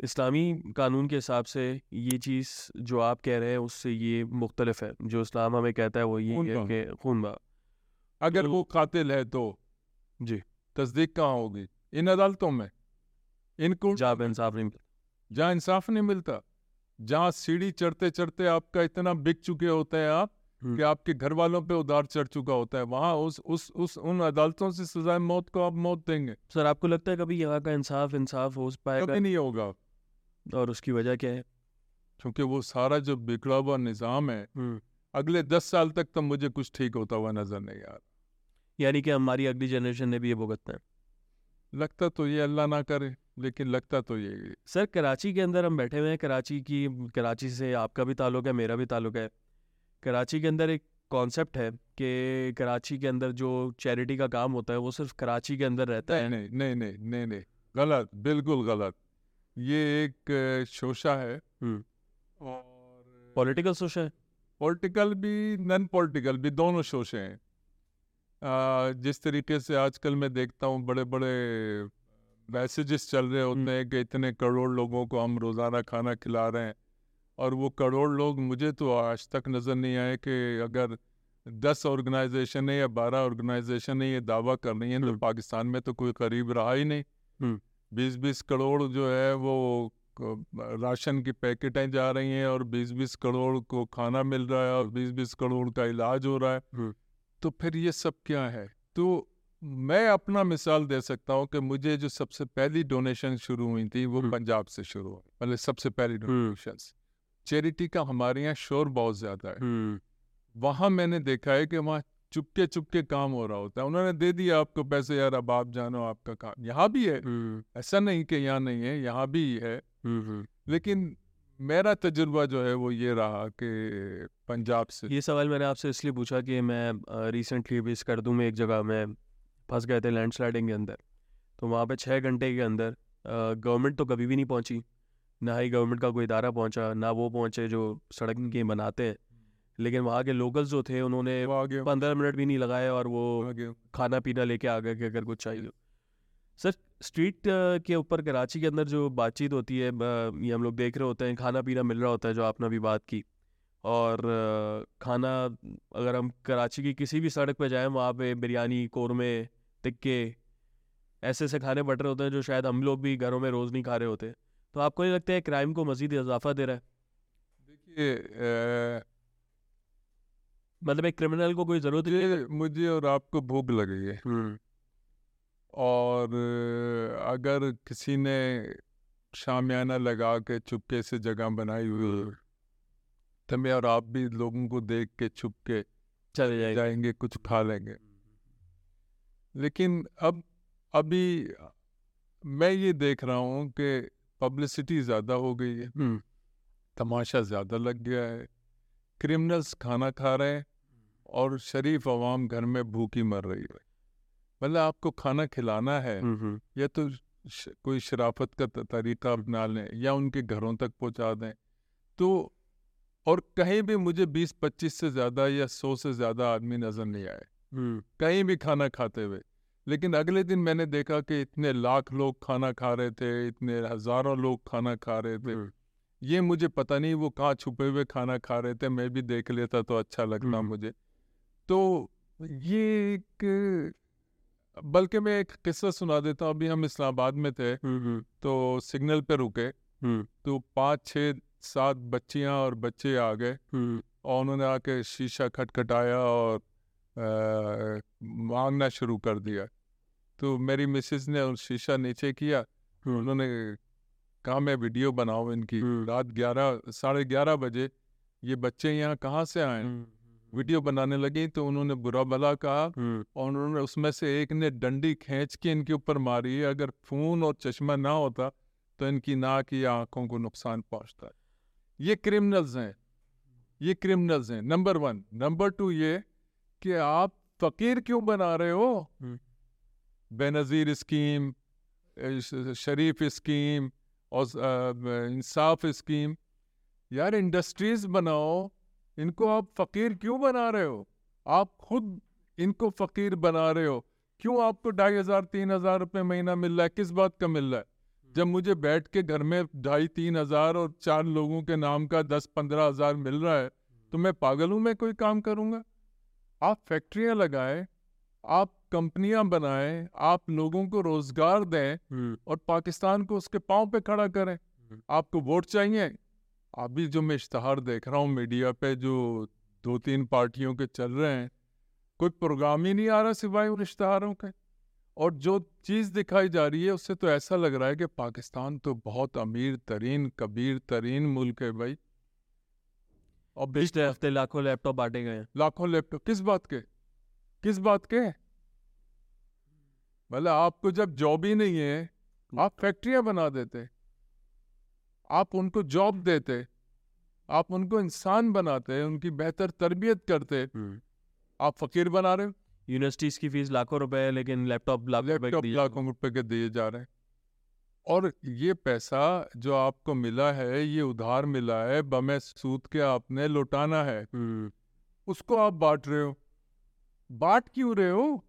इस्लामी कानून के हिसाब से ये चीज़ जो आप कह रहे हैं उससे ये मुख्तलिफ़ है। जो इस्लाम हमें कहता है वो ये है कि खून बहा। अगर तो- वो कातिल है तो? जी। तस्दीक कहाँ होगी? इन अदालतों में? इनको जहाँ इंसाफ नहीं मिलता। जहाँ इंसाफ नहीं मिलता जहाँ सीढ़ी चढ़ते चढ़ते आपका इतना बिक चुके होते हैं आप हम्म। कि आपके घर वालों पे उधार चढ़ चुका होता है। वहाँ उस उस उस उन अदालतों से सजाए मौत को आप मौत देंगे। सर आपको लगता है कभी यहाँ का इंसाफ इंसाफ हो पाएगा? कभी नहीं होगा। और उसकी वजह क्या है? क्योंकि वो सारा जो बिगड़ा हुआ निज़ाम है हम्म। अगले दस साल तक तो मुझे कुछ ठीक होता हुआ नज़र नहीं आ रहा। यानी कि हमारी अगली जनरेशन ने भी ये भुगतना है। लगता तो ये अल्लाह ना करे। लेकिन लगता तो ये। सर कराची के अंदर हम बैठे हुए हैं कराची की कराची से आपका भी ताल्लुक है मेरा भी ताल्लुक है। कराची के अंदर एक कॉन्सेप्ट है कि कराची के अंदर जो चैरिटी का काम होता है वो सिर्फ़ कराची के अंदर रहता है। नहीं नहीं नहीं नहीं नहीं गलत बिल्कुल गलत। ये एक शोशा है हम्म। और पॉलिटिकल सोशल है? पॉलिटिकल भी नॉन पॉलिटिकल भी दोनों शोशे हैं। जिस तरीके से आजकल मैं देखता हूँ बड़े बड़े मैसेजेस चल रहे। होते हैं कि इतने करोड़ लोगों को हम रोज़ाना खाना खिला रहे हैं और वो करोड़ लोग मुझे तो आज तक नज़र नहीं आए कि अगर दस ऑर्गेनाइजेशन है या बारह ऑर्गेनाइजेशन है ये दावा कर रही हैं तो। पाकिस्तान में तो कोई करीब रहा ही नहीं। बीस बीस करोड़ जो है वो राशन की पैकेटें जा रही हैं और बीस बीस करोड़ को खाना मिल रहा है और बीस बीस करोड़ का इलाज हो रहा है। तो फिर ये सब क्या है तो मैं अपना मिसाल दे सकता हूँ कि मुझे जो सबसे पहली डोनेशन शुरू हुई थी वो। पंजाब से शुरू हुई मतलब सबसे पहली। डोनेशन चैरिटी का हमारे यहाँ शोर बहुत ज़्यादा है। वहाँ मैंने देखा है कि वहाँ चुपके चुपके काम हो रहा होता है। उन्होंने दे दिया आपको पैसे यार अब आप जानो आपका काम यहाँ भी है। ऐसा नहीं कि यहाँ नहीं है यहाँ भी है। लेकिन मेरा तजुर्बा जो है वो ये रहा कि पंजाब से ये सवाल मैंने आपसे इसलिए पूछा कि मैं रिसेंटली भी स्कर्दू में एक जगह में फंस गए थे लैंडस्लाइडिंग के अंदर। तो वहाँ पे छः घंटे के अंदर गवर्नमेंट तो कभी भी नहीं पहुँची। ना ही गवर्नमेंट का कोई इदारा पहुँचा ना वो पहुँचे जो सड़क के बनाते हैं। लेकिन वहाँ के लोकल्स जो थे उन्होंने पंद्रह मिनट भी नहीं लगाए और वो खाना पीना लेके आ गए कि अगर कुछ चाहिए। सर स्ट्रीट के ऊपर कराची के अंदर जो बातचीत होती है ये हम लोग देख रहे होते हैं खाना पीना मिल रहा होता है जो आपने अभी बात की। और खाना अगर हम कराची की किसी भी सड़क पर जाएँ वहाँ पे बिरयानी कौरमे टिक्के ऐसे ऐसे खाने बट रहे होते हैं जो शायद हम लोग भी घरों में रोज़ नहीं खा रहे होते। तो आपको ये लगता है क्राइम को मजीद इजाफा दे रहा है? देखिए मतलब एक क्रिमिनल को कोई ज़रूरत नहीं है? मुझे और आपको भूख लगी है। हम्म, और अगर किसी ने शामियाना लगा के चुपके से जगह बनाई हुई है तो मैं और आप भी लोगों को देख के छुप के चले जाएँगे कुछ खा लेंगे। लेकिन अब अभी मैं ये देख रहा हूँ कि पब्लिसिटी ज़्यादा हो गई है। तमाशा ज़्यादा लग गया है। क्रिमिनल्स खाना खा रहे हैं और शरीफ आवाम घर में भूखी मर रही है। मतलब आपको खाना खिलाना है या तो श, कोई शराफत का तरीका अपना लें या उनके घरों तक पहुँचा दें। तो और कहीं भी मुझे 20-25 से ज़्यादा या 100 से ज़्यादा आदमी नज़र नहीं आए। कहीं भी खाना खाते हुए। लेकिन अगले दिन मैंने देखा कि इतने लाख लोग खाना खा रहे थे इतने हज़ारों लोग खाना खा रहे थे। हम्म, ये मुझे पता नहीं वो कहाँ छुपे हुए खाना खा रहे थे मैं भी देख लेता तो अच्छा लगता हम्म। मुझे। तो ये एक बल्कि मैं एक किस्सा सुना देता हूँ अभी हम इस्लामाबाद में थे हम्म, हम्म, तो सिग्नल पे रुके। हम्म, तो पाँच छः सात बच्चियाँ और बच्चे आ गए हम्म, और उन्होंने आके शीशा खटखटाया और मांगना शुरू कर दिया। तो मेरी मिसेस ने उस शीशा नीचे किया उन्होंने कहा मैं वीडियो बनाऊँ इनकी। रात ग्यारह साढ़े ग्यारह बजे ये बच्चे यहाँ कहाँ से आए? वीडियो बनाने लगी तो उन्होंने बुरा भला कहा और उन्होंने उसमें से एक ने डंडी खींच के इनके ऊपर मारी। है अगर खून और चश्मा ना होता तो इनकी नाक या आँखों को नुकसान पहुँचता। है ये क्रिमिनल्स हैं। ये क्रिमिनल्स हैं। Number one. नंबर टू ये कि आप फकीर क्यों बना रहे हो? हम्म। बेनज़ीर स्कीम शरीफ स्कीम और इंसाफ स्कीम। यार इंडस्ट्रीज़ बनाओ इनको आप फकीर क्यों बना रहे हो? आप खुद इनको फकीर बना रहे हो। क्यों आपको ढाई हज़ार तीन हज़ार रुपये महीना मिल रहा है? किस बात का मिल रहा है? जब मुझे बैठ के घर में ढाई तीन हज़ार और चार लोगों के नाम का दस पंद्रह हज़ार मिल रहा है तो मैं पागल हूँ मैं कोई काम करूँगा? आप फैक्ट्रियाँ लगाएँ आप कंपनियाँ बनाएँ आप लोगों को रोज़गार दें हम्म, और पाकिस्तान को उसके पाँव पे खड़ा करें। आपको वोट चाहिए? अभी जो मैं इश्तहार देख रहा हूँ मीडिया पे जो दो तीन पार्टियों के चल रहे हैं कोई प्रोग्राम ही नहीं आ रहा सिवाय उन इश्तहारों के। और जो चीज़ दिखाई जा रही है उससे तो ऐसा लग रहा है कि पाकिस्तान तो बहुत अमीर तरीन कबीर तरीन मुल्क है भाई। और पिछले हफ़्ते लाखों लैपटॉप बांटे गए लाखों लैपटॉप। किस बात के? किस बात के? मतलब आपको जब जॉब ही नहीं है आप फैक्ट्रियाँ बना देते आप उनको जॉब देते आप उनको इंसान बनाते उनकी बेहतर तरबियत करते। आप फकीर बना रहे हो? यूनिवर्सिटीज की फ़ीस लाखों रुपए है लेकिन लैपटॉप लाखों रुपए के दिए जा रहे हैं। और ये पैसा जो आपको मिला है ये उधार मिला है बमे सूद के आपने लौटाना है उसको आप बांट रहे हो। बांट क्यों रहे हो?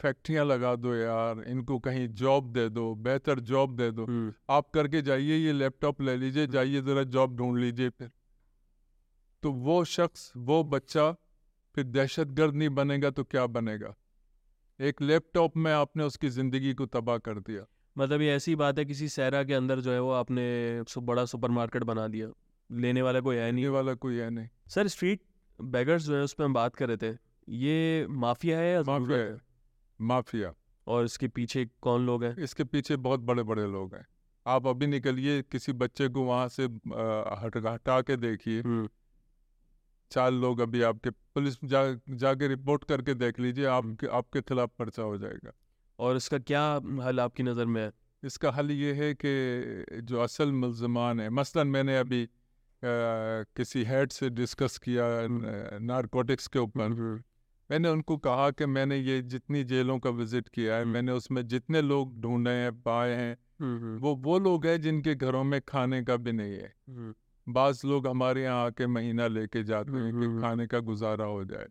फैक्ट्रियाँ लगा दो यार इनको कहीं जॉब दे दो बेहतर जॉब दे दो। आप करके जाइए ये लैपटॉप ले लीजिए जाइए ज़रा जॉब ढूंढ लीजिए फिर। तो वो शख्स वो बच्चा फिर दहशतगर्द नहीं बनेगा तो क्या बनेगा? एक लैपटॉप में आपने उसकी ज़िंदगी को तबाह कर दिया। मतलब ये ऐसी बात है किसी सहरा के अंदर जो है वो आपने सु- बड़ा सुपरमार्केट बना दिया। लेने वाला कोई है नहीं। वाला कोई है नहीं। सर स्ट्रीट बैगर्स जो है उस पर हम बात कर रहे थे ये माफिया है या माफिया है माफिया। और इसके पीछे कौन लोग हैं? इसके पीछे बहुत बड़े बड़े लोग हैं। आप अभी निकलिए किसी बच्चे को वहाँ से हट हटा के देखिए। हम्म, चार लोग अभी आपके पुलिस जा जाके रिपोर्ट करके देख लीजिए आपके आपके खिलाफ पर्चा हो जाएगा। और इसका क्या हल आपकी नज़र में है? इसका हल ये है कि जो असल मुलजमान है मसलन मैंने अभी अ, किसी हेड से डिस्कस किया नारकोटिक्स के ऊपर। मैंने उनको कहा कि मैंने ये जितनी जेलों का विज़िट किया है हम्म। मैंने उसमें जितने लोग ढूंढे हैं पाए हैं हम्म, वो वो लोग हैं जिनके घरों में खाने का भी नहीं है। हम्म, बाज लोग हमारे यहाँ आके महीना लेके जाते हैं हम्म, कि हम्म। खाने का गुजारा हो जाए।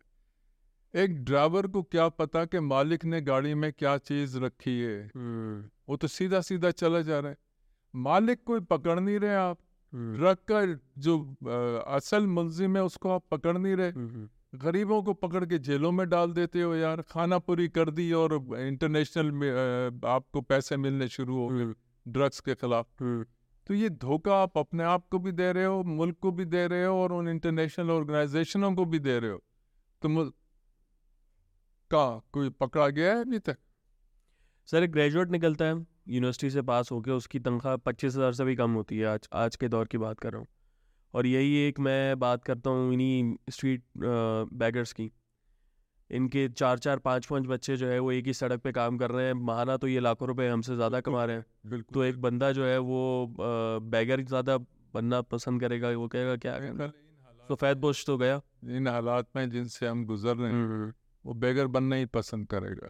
एक ड्राइवर को क्या पता कि मालिक ने गाड़ी में क्या चीज़ रखी है। हम्म, वो तो सीधा सीधा चला जा रहा है। मालिक कोई पकड़ नहीं रहे आप। हम्म, ट्रक का जो अ, असल मुलजिम है उसको आप पकड़ नहीं रहे। हम्म, गरीबों को पकड़ के जेलों में डाल देते हो यार। खाना पूरी कर दी और इंटरनेशनल में आपको पैसे मिलने शुरू हो गए हम्म, ड्रग्स के खिलाफ। हम्म, तो ये धोखा आप अपने आप को भी दे रहे हो मुल्क को भी दे रहे हो और उन इंटरनेशनल ऑर्गेनाइजेशनों को भी दे रहे हो। तो. का कोई पकड़ा गया है अभी तक? सर एक ग्रेजुएट निकलता है यूनिवर्सिटी से पास होकर उसकी तनख्वाह पच्चीस हज़ार से भी कम होती है आज आज के दौर की बात कर रहा हूँ। और यही एक मैं बात करता हूँ इन्हीं स्ट्रीट बैगर्स की। इनके चार चार पाँच पाँच बच्चे जो है वो एक ही सड़क पे काम कर रहे हैं महाना तो ये लाखों रुपए हमसे ज़्यादा कमा रहे हैं। बिल्कुल तो एक बंदा जो है वो बैगर ज़्यादा बनना पसंद करेगा वो कहेगा क्या सफ़ेद पोश तो गया। इन हालात में जिनसे हम गुजर रहे हैं। वो बेगर बनना ही पसंद करेगा।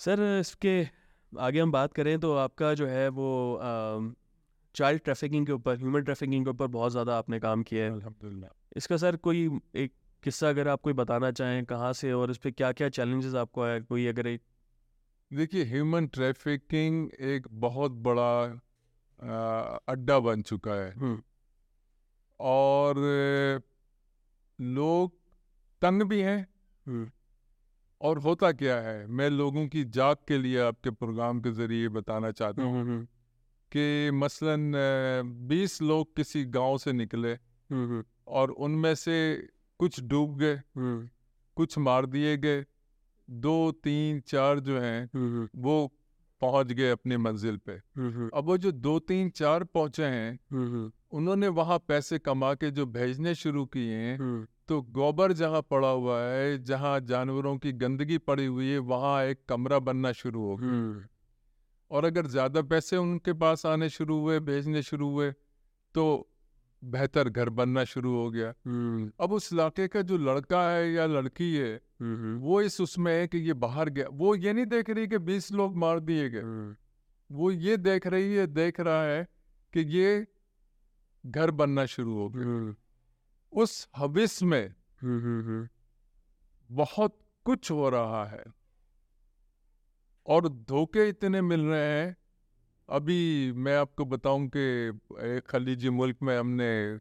सर इसके आगे हम बात करें तो आपका जो है वो चाइल्ड ट्रैफिकिंग के ऊपर ह्यूमन ट्रैफिकिंग के ऊपर बहुत ज़्यादा आपने काम किया है। अल्हम्दुलिल्लाह। इसका सर कोई एक किस्सा अगर आप कोई बताना चाहें कहाँ से और इस पर क्या क्या चैलेंजेस आपको आया? कोई अगर एक देखिए ह्यूमन ट्रैफिकिंग एक बहुत बड़ा अड्डा बन चुका है। और लोग तंग भी हैं। और होता क्या है? मैं लोगों की जाग के लिए आपके प्रोग्राम के ज़रिए बताना चाहता हूँ कि मसलन बीस लोग किसी गाँव से निकले और उनमें से कुछ डूब गए कुछ मार दिए गए। दो तीन चार जो हैं। वो पहुँच गए अपनी मंजिल पे। अब वो जो दो तीन चार पहुँचे हैं उन्होंने वहाँ पैसे कमा के जो भेजने शुरू किए हैं तो गोबर जहाँ पड़ा हुआ है जहाँ जानवरों की गंदगी पड़ी हुई है वहाँ एक कमरा बनना शुरू हो गया। और अगर ज़्यादा पैसे उनके पास आने शुरू हुए भेजने शुरू हुए तो बेहतर घर बनना शुरू हो गया। अब उस इलाके का जो लड़का है या लड़की है हम्म, वो इस उसमें है कि ये बाहर गया वो ये नहीं देख रही कि बीस लोग मार दिए गए। हम्म, वो ये देख रही है देख रहा है कि ये घर बनना शुरू हो गया। हम्म, उस हविस में हम्म, हम्म, हम्म, बहुत कुछ हो रहा है। और धोखे इतने मिल रहे हैं। अभी मैं आपको बताऊँ कि एक खलीजी मुल्क में हमने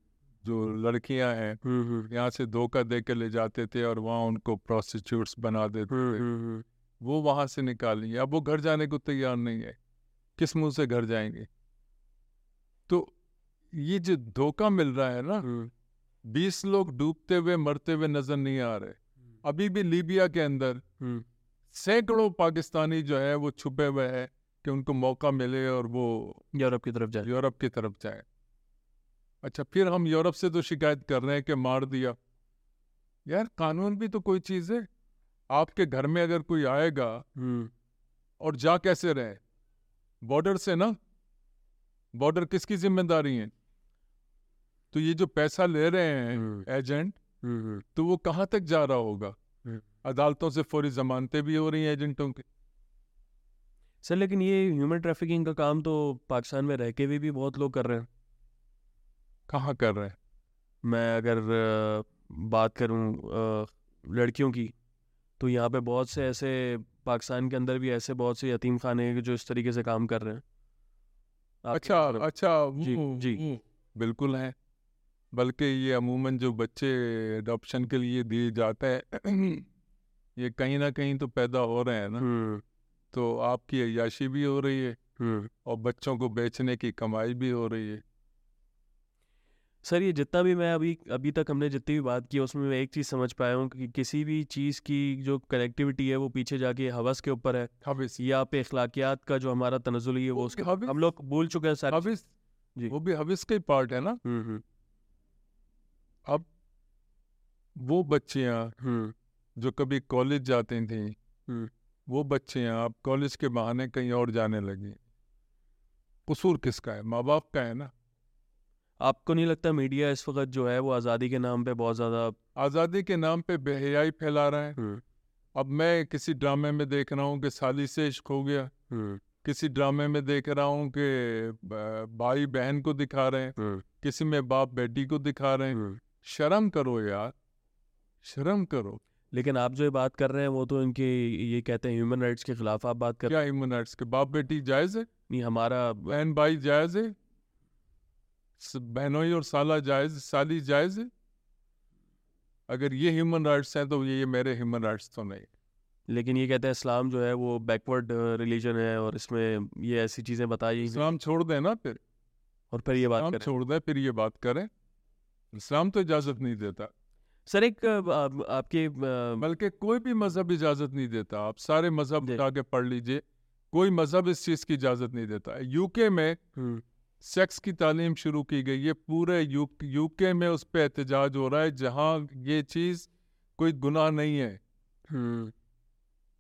जो लड़कियाँ हैं यहाँ से धोखा दे के ले जाते थे और वहाँ उनको प्रोस्टिट्यूट्स बना देते थे। वो वहाँ से निकाली अब वो घर जाने को तैयार नहीं है। किस मुँह से घर जाएँगे? तो ये जो धोखा मिल रहा है ना बीस लोग डूबते हुए मरते हुए नज़र नहीं आ रहे। अभी भी लीबिया के अंदर सैकड़ों पाकिस्तानी जो है वो छुपे हुए हैं कि उनको मौका मिले और वो यूरोप की तरफ़ जाए। यूरोप की तरफ़ जाए। अच्छा फिर हम यूरोप से तो शिकायत कर रहे हैं कि मार दिया। यार कानून भी तो कोई चीज़ है। आपके घर में अगर कोई आएगा हम्म, और जा कैसे रहे बॉर्डर से ना? बॉर्डर किसकी ज़िम्मेदारी है? तो ये जो पैसा ले रहे हैं हम्म, एजेंट हम्म, तो वो कहाँ तक जा रहा होगा। अदालतों से फौरी जमानतें भी हो रही हैं एजेंटों की। सर लेकिन ये ह्यूमन ट्रैफिकिंग का काम तो पाकिस्तान में रह के भी, भी बहुत लोग कर रहे हैं। कहाँ कर रहे हैं? मैं अगर बात करूँ लड़कियों की तो यहाँ पे बहुत से ऐसे पाकिस्तान के अंदर भी ऐसे बहुत से यतीम खाने हैं जो इस तरीके से काम कर रहे हैं। अच्छा मतलब- अच्छा जी, वो- जी। बिल्कुल है। बल्कि ये अमूमन जो बच्चे अडॉप्शन के लिए दिए जाते हैं ये कहीं ना कहीं तो पैदा हो रहे हैं ना। हम्म। तो आपकी अयाशी भी हो रही है हम्म। और बच्चों को बेचने की कमाई भी हो रही है। सर ये जितना भी मैं अभी अभी तक हमने जितनी भी बात की उसमें मैं एक चीज़ समझ पाया हूँ कि किसी भी चीज़ की जो कनेक्टिविटी है वो पीछे जाके हवस के ऊपर है हविस। या पे अखलाकियात का जो हमारा तनजुल है वो उसके हम लोग भूल चुके हैं सर हविस। जी। वो भी हविस का ही पार्ट है ना? हम्म हम्म। अब वो बच्चियाँ हम्म। जो कभी कॉलेज जाती थी। वो बच्चियाँ अब कॉलेज के बहाने कहीं और जाने लगी। कसूर किसका है? माँ बाप का है ना? आपको नहीं लगता मीडिया इस वक्त जो है वो आज़ादी के नाम पे बहुत ज़्यादा आज़ादी के नाम पे बेहयाई फैला रहा है। हम्म। अब मैं किसी ड्रामे में देख रहा हूँ कि साली से इश्क हो गया। हम्म। किसी ड्रामे में देख रहा हूँ कि भाई बहन को दिखा रहे हैं। हम्म। किसी में बाप बेटी को दिखा रहे हैं। शर्म करो यार। शर्म करो। लेकिन आप जो ये बात कर रहे हैं वो तो इनके ये कहते हैं ह्यूमन राइट्स के खिलाफ आप बात कर क्या ह्यूमन राइट्स के? बाप बेटी जायज़ है? नहीं हमारा बहन भाई जायज़ है? बहनोई और साला जायज़ साली जायज़ है। अगर ये ह्यूमन राइट्स हैं तो ये ये मेरे ह्यूमन राइट्स तो नहीं। लेकिन ये कहते हैं इस्लाम जो है वो बैकवर्ड रिलीजन है और इसमें ये ऐसी चीज़ें बताई इस्लाम छोड़ दें ना फिर। और फिर ये बात करें। छोड़ दें फिर ये बात करें। इस्लाम तो इजाज़त नहीं देता। सर एक आप- आपके अ, बल्कि कोई भी मज़हब इजाज़त नहीं देता। आप सारे मज़हब। उठा के पढ़ लीजिए। कोई मज़हब इस चीज़ की इजाज़त नहीं देता। यूके में सेक्स की तालीम शुरू की गई। है पूरे यू, यूके में उस पर एहतजाज हो रहा है जहाँ ये चीज़ कोई गुनाह नहीं है। हम्म,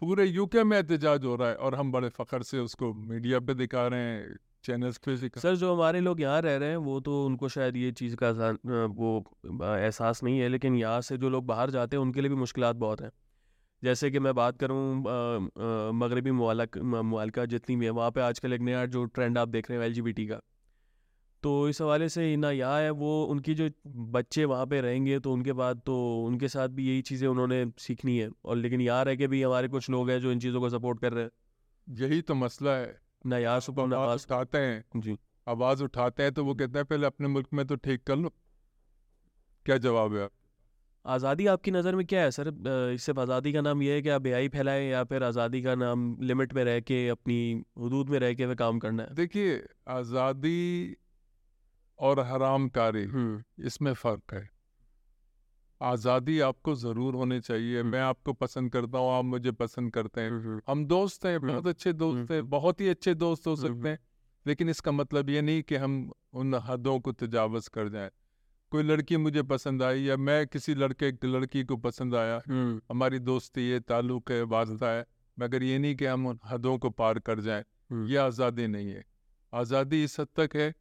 पूरे यूके में एहतजाज हो रहा है और हम बड़े फख्र से उसको मीडिया पे दिखा रहे हैं चैनल्स पे दिखा सर जो हमारे लोग यहाँ रह रहे हैं वो तो उनको शायद ये चीज़ का वो एहसास नहीं है लेकिन यहाँ से जो लोग बाहर जाते हैं उनके लिए भी मुश्किल बहुत हैं। जैसे कि मैं बात करूँ मगरबी मुआलका जितनी भी है वहाँ पे आजकल एक नया जो ट्रेंड आप देख रहे हैं एलजीबीटी का। तो इस हवाले से ना यहाँ है वो उनकी जो बच्चे वहाँ पे रहेंगे तो उनके बाद तो उनके साथ भी यही चीज़ें उन्होंने सीखनी है। और लेकिन यहाँ रह के भी हमारे कुछ लोग हैं जो इन चीज़ों को सपोर्ट कर रहे हैं। यही तो मसला है। ना यहाँ सुबह आवाज़ उठाते हैं। जी। आवाज़ उठाते हैं तो वो कहते हैं पहले अपने मुल्क में तो ठीक कर लो। क्या जवाब है आप आज़ादी आपकी नज़र में क्या है सर? सिर्फ़ आज़ादी का नाम ये है कि आप बेहाई फैलाएँ या फिर आज़ादी का नाम लिमिट में रह के अपनी हदूद में रह के वे काम करना है? देखिए आज़ादी और हरामकारी इसमें फ़र्क है। आज़ादी आपको ज़रूर होनी चाहिए मैं आपको पसंद करता हूँ आप मुझे पसंद करते हैं। हम दोस्त हैं बहुत अच्छे दोस्त हैं बहुत ही अच्छे दोस्त हो सकते हैं। लेकिन इसका मतलब ये नहीं कि हम उन हदों को तजावज़ कर जाएँ। कोई लड़की मुझे पसंद आई या मैं किसी लड़के लड़की को पसंद आया हमारी दोस्ती है ताल्लुक़ है वास्ता है मगर ये नहीं कि हम उन हदों को पार कर जाएँ ये आज़ादी नहीं है। आज़ादी इस हद तक है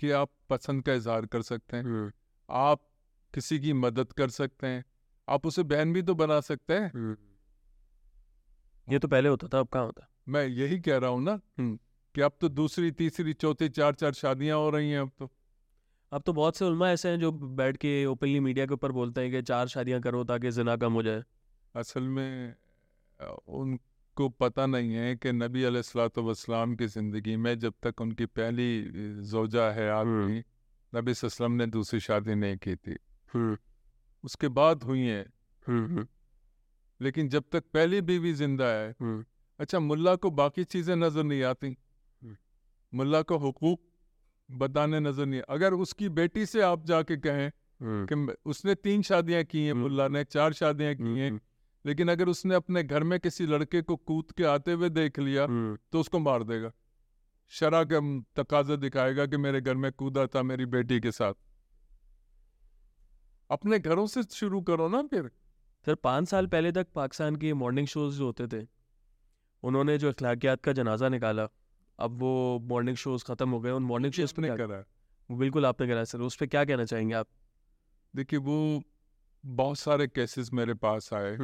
कि आप पसंद का इजहार कर सकते हैं। आप किसी की मदद कर सकते हैं। आप उसे बहन भी तो बना सकते हैं। ये तो पहले होता था अब कहाँ होता? मैं यही कह रहा हूँ ना। कि अब तो दूसरी तीसरी चौथी चार चार शादियाँ हो रही हैं अब तो। अब तो बहुत से उलमा ऐसे हैं जो बैठ के ओपनली मीडिया के ऊपर बोलते हैं कि चार शादियाँ करो ताकि जिना कम हो जाए। असल में अ, उनको पता नहीं है कि नबी अलैहिस्सलाम की ज़िंदगी में जब तक उनकी पहली जोजा है आदमी नबी वसल्लम ने दूसरी शादी नहीं की थी। उसके बाद हुई है। लेकिन जब तक पहली बीवी ज़िंदा है अच्छा मुल्ला को बाकी चीज़ें नज़र नहीं आती। मुल्ला को हुकूक बताने नज़र नहीं अगर उसकी बेटी से आप जाके कहें कि उसने तीन शादियाँ की हैं। मुल्ला ने चार शादियाँ की हैं। लेकिन अगर उसने अपने घर में किसी लड़के को कूद के आते हुए देख लिया हम्म। तो उसको मार देगा। शरा का तकाजा दिखाएगा कि मेरे घर में कूदा था मेरी बेटी के साथ। अपने घरों से शुरू करो ना फिर। सर पाँच साल पहले तक पाकिस्तान के मॉर्निंग शोज़ जो होते थे उन्होंने जो अखलाकियात का जनाजा निकाला अब वो मॉर्निंग शोज़ खत्म हो गए। उन मॉर्निंग शोज़ पे क्या करा? बिल्कुल आपने करा सर। उस पर क्या कहना चाहेंगे आप? देखिए वो बहुत सारे केसेस मेरे पास आए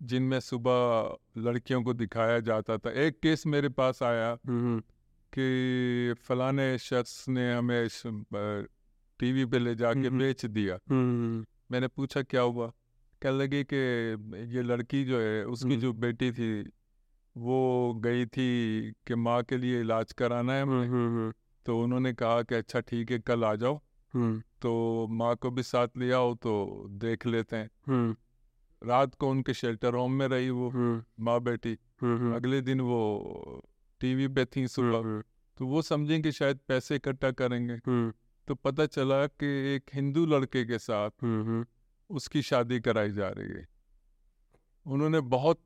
जिनमें सुबह लड़कियों को दिखाया जाता था। एक केस मेरे पास आया कि फलाने शख्स ने हमें टीवी पे ले जाके। बेच दिया। मैंने पूछा क्या हुआ? कह लगी कि ये लड़की जो है उसकी। जो बेटी थी वो गई थी कि माँ के लिए इलाज कराना है तो उन्होंने कहा कि अच्छा ठीक है कल आ जाओ। तो माँ को भी साथ ले आओ तो देख लेते हैं। रात को उनके शेल्टर होम में रही वो माँ बेटी। हम्म अगले दिन वो टीवी पे थी सुबह। तो वो समझें कि शायद पैसे इकट्ठा करेंगे। तो पता चला कि एक हिंदू लड़के के साथ उसकी शादी कराई जा रही है। उन्होंने बहुत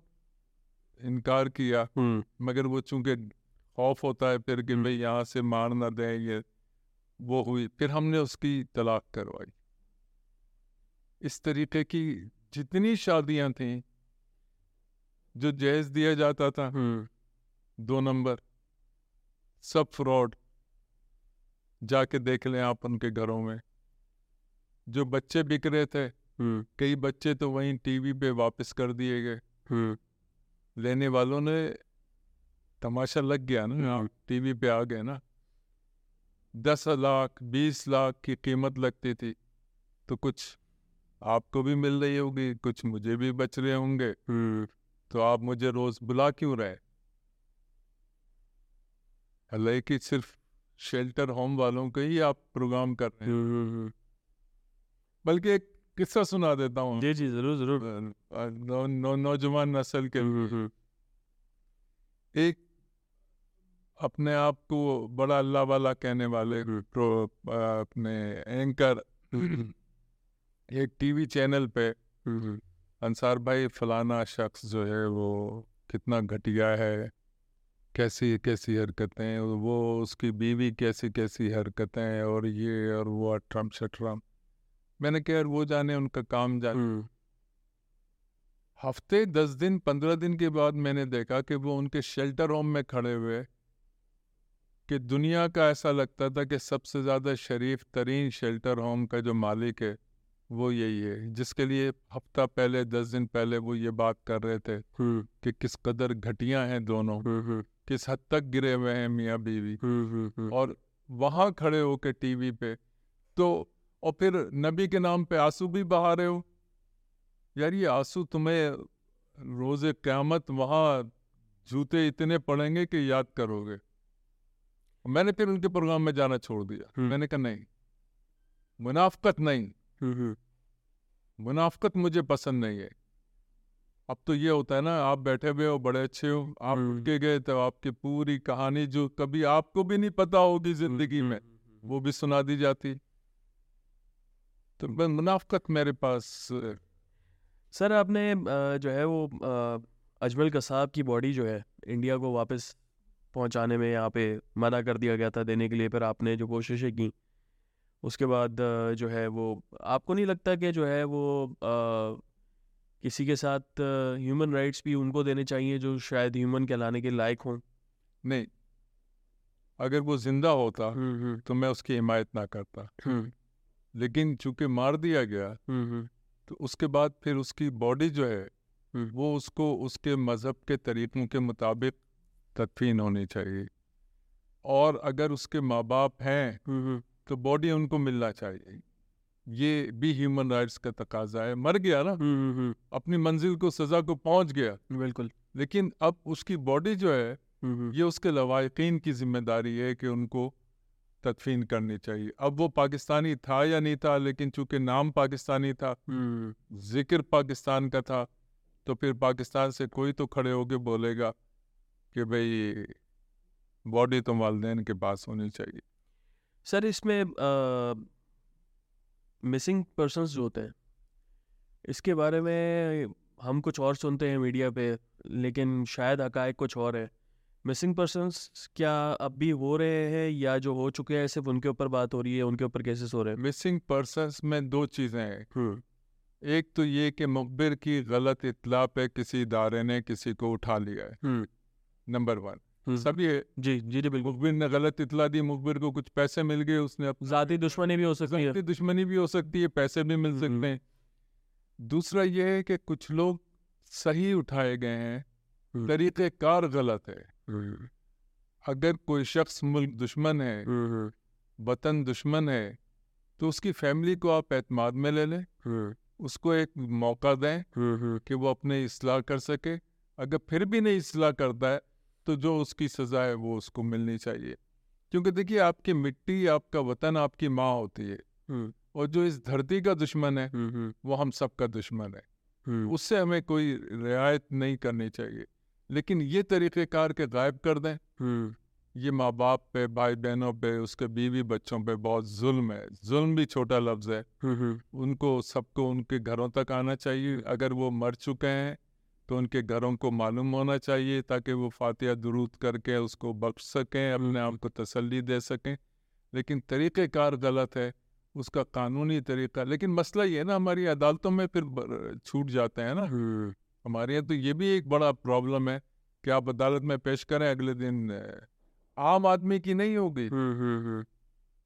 इनकार किया मगर वो चूँकि खौफ होता है फिर कि। भाई यहाँ से मार ना दें ये वो हुई फिर हमने उसकी तलाक करवाई। इस तरीके की जितनी शादियाँ थी जो जहेज दिया जाता था हम्म। दो नंबर सब फ्रॉड जाके देख लें आप उनके घरों में। जो बच्चे बिक रहे थे हम्म। कई बच्चे तो वहीं टीवी पे वापस कर दिए गए। हम्म। लेने वालों ने तमाशा लग गया ना हम्म। टीवी पे आ गए ना। दस लाख बीस लाख की कीमत लगती थी। तो कुछ आपको भी मिल रही होगी कुछ मुझे भी बच रहे होंगे। हम्म। तो आप मुझे रोज बुला क्यों रहे हालाँकि सिर्फ़ शेल्टर होम वालों को ही आप प्रोग्राम कर रहे हैं। हम्म बल्कि एक किस्सा सुना देता हूँ। जी जी ज़रूर ज़रूर। अ, नौ, नौ, नौजवान नस्ल के हम्म हम्म। एक अपने आप को बड़ा अल्लाह वाला कहने वाले अपने एंकर एक टीवी चैनल पे अंसार भाई फलाना शख्स जो है वो कितना घटिया है कैसी कैसी हरकतें वो उसकी बीवी कैसी कैसी हरकतें और ये और वो अट्रम शट्रम मैंने कहा यार वो जाने उनका काम जाने हम्म। हफ़्ते दस दिन पंद्रह दिन के बाद मैंने देखा कि वो उनके शेल्टर होम में खड़े हुए कि दुनिया का ऐसा लगता था कि सबसे ज़्यादा शरीफ तरीन शेल्टर होम का जो मालिक है वो यही है। जिसके लिए हफ़्ता पहले दस दिन पहले वो ये बात कर रहे थे कि किस कदर घटिया हैं दोनों। किस हद तक गिरे हुए हैं मियाँ बीवी। और वहाँ खड़े होके टीवी पे तो और फिर नबी के नाम पे आँसू भी बहा रहे हो? यार ये आँसू तुम्हें रोज़ क़यामत वहाँ जूते इतने पड़ेंगे कि याद करोगे। मैंने फिर उनके प्रोग्राम में जाना छोड़ दिया। हम्म। मैंने कहा नहीं मुनाफ्कत नहीं। हम्म मुनाफ्कत मुझे पसंद नहीं है। अब तो ये होता है ना आप बैठे हुए हो बड़े अच्छे हो आप हम्म। उठ गए तो आपकी पूरी कहानी जो कभी आपको भी नहीं पता होगी ज़िंदगी में वो भी सुना दी जाती तो मैं- मुनाफ्कत मेरे पास सर आपने जो है वो अजमल कसाब की बॉडी जो है इंडिया को वापस पहुँचाने में यहाँ पे मना कर दिया गया था देने के लिए फिर आपने जो कोशिशें की उसके बाद जो है वो आपको नहीं लगता कि जो है वो अ, किसी के साथ ह्यूमन राइट्स भी उनको देने चाहिए जो शायद ह्यूमन कहलाने के लायक हों? नहीं। अगर वो ज़िंदा होता तो मैं उसकी हिमायत ना करता। लेकिन चूँकि मार दिया गया तो उसके बाद फिर उसकी बॉडी जो है। वो उसको उसके मज़हब के तरीक़ों के मुताबिक तदफीन होनी चाहिए। और अगर उसके माँ बाप हैं तो बॉडी उनको मिलना चाहिए। ये भी ह्यूमन राइट्स का तकाजा है। मर गया ना? अपनी मंजिल को सजा को पहुँच गया। बिल्कुल। लेकिन अब उसकी बॉडी जो है ये उसके लवाकिन की ज़िम्मेदारी है कि उनको तदफीन करनी चाहिए। अब वो पाकिस्तानी था या नहीं था लेकिन चूँकि नाम पाकिस्तानी था ज़िक्र पाकिस्तान का था तो फिर पाकिस्तान से कोई तो खड़े होके बोलेगा कि भाई बॉडी तो वालदेन के पास होनी चाहिए। सर इसमें मिसिंग पर्सन्स जो होते हैं इसके बारे में हम कुछ और सुनते हैं मीडिया पे लेकिन शायद हकायक कुछ और है। मिसिंग पर्सन्स क्या अब भी हो रहे हैं या जो हो चुके हैं सिर्फ़ उनके ऊपर बात हो रही है उनके ऊपर केसेस हो रहे हैं? मिसिंग पर्सनस में दो चीज़ें हैं। हम्म, एक तो ये कि मुखबिर की गलत इतला पे किसी इदारे ने किसी को उठा लिया है। हम्म, नंबर वन। हम्म, सब ये जी जी जी बिल्कुल। मुखबिर ने गलत इतला दी मुखबिर को कुछ पैसे मिल गए उसने ज़ाती दुश्मनी भी हो सकती है। दुश्मनी भी हो सकती है पैसे भी मिल हम्म। सकते हैं। दूसरा ये है कि कुछ लोग सही उठाए गए हैं हम्म। तरीक़ेकार गलत है। हम्म, अगर कोई शख्स मुल्क दुश्मन है हम्म, वतन दुश्मन है तो उसकी फैमिली को आप एतमाद में ले लें। हम्म, उसको एक मौका दें हम्म, हम्म, कि वो अपने इसलाह कर सके। अगर फिर भी नहीं इसलाह करता है तो जो उसकी सज़ा है वो उसको मिलनी चाहिए। क्योंकि देखिए आपकी मिट्टी आपका वतन आपकी माँ होती है। और जो इस धरती का दुश्मन है वो हम सबका दुश्मन है। उससे हमें कोई रियायत नहीं करनी चाहिए। लेकिन ये तरीक़ेकार के गायब कर दें। ये माँ बाप पे भाई बहनों पे उसके बीवी बच्चों पे बहुत जुल्म है। जुल्म भी छोटा लफ्ज़ है। उनको सबको उनके घरों तक आना चाहिए। अगर वो मर चुके हैं तो उनके घरों को मालूम होना चाहिए ताकि वो फातिहा दुरूद करके उसको बख्श सकें अपने आप को तसल्ली दे सकें। लेकिन तरीक़ेकार गलत है उसका कानूनी तरीका। लेकिन मसला ये है ना हमारी अदालतों में फिर छूट जाते हैं ना। हम्म, हमारे यहाँ तो ये भी एक बड़ा प्रॉब्लम है कि आप अदालत में पेश करें अगले दिन आम आदमी की नहीं होगी। हम्म, हम्म,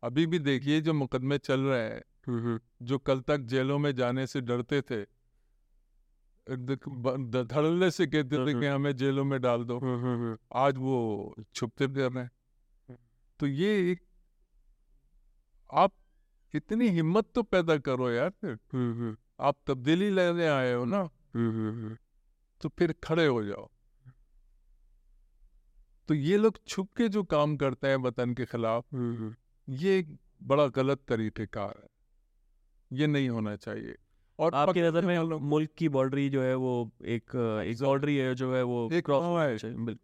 अभी भी देखिए जो मुकदमे चल रहे हैं जो कल तक जेलों में जाने से डरते थे धड़ल्ले से कहते थे कि हमें जेलों में डाल दो। हम्म, हम्म, हम्म, आज वो छुपते फिर रहे हैं तो ये एक आप इतनी हिम्मत तो पैदा करो यार। हम्म, हम्म, आप तब्दीली लेने आए हो ना। हम्म, हम्म, हम्म, तो फिर खड़े हो जाओ। तो ये लोग छुप के जो काम करते हैं वतन के खिलाफ हम्म, हम्म। ये बड़ा गलत तरीके तरीक़ेकार है। ये नहीं होना चाहिए। और आपकी नज़र में मुल्क की बाउंड्री जो है वो एक एक बाउंड्री है जो है वो एक माँ है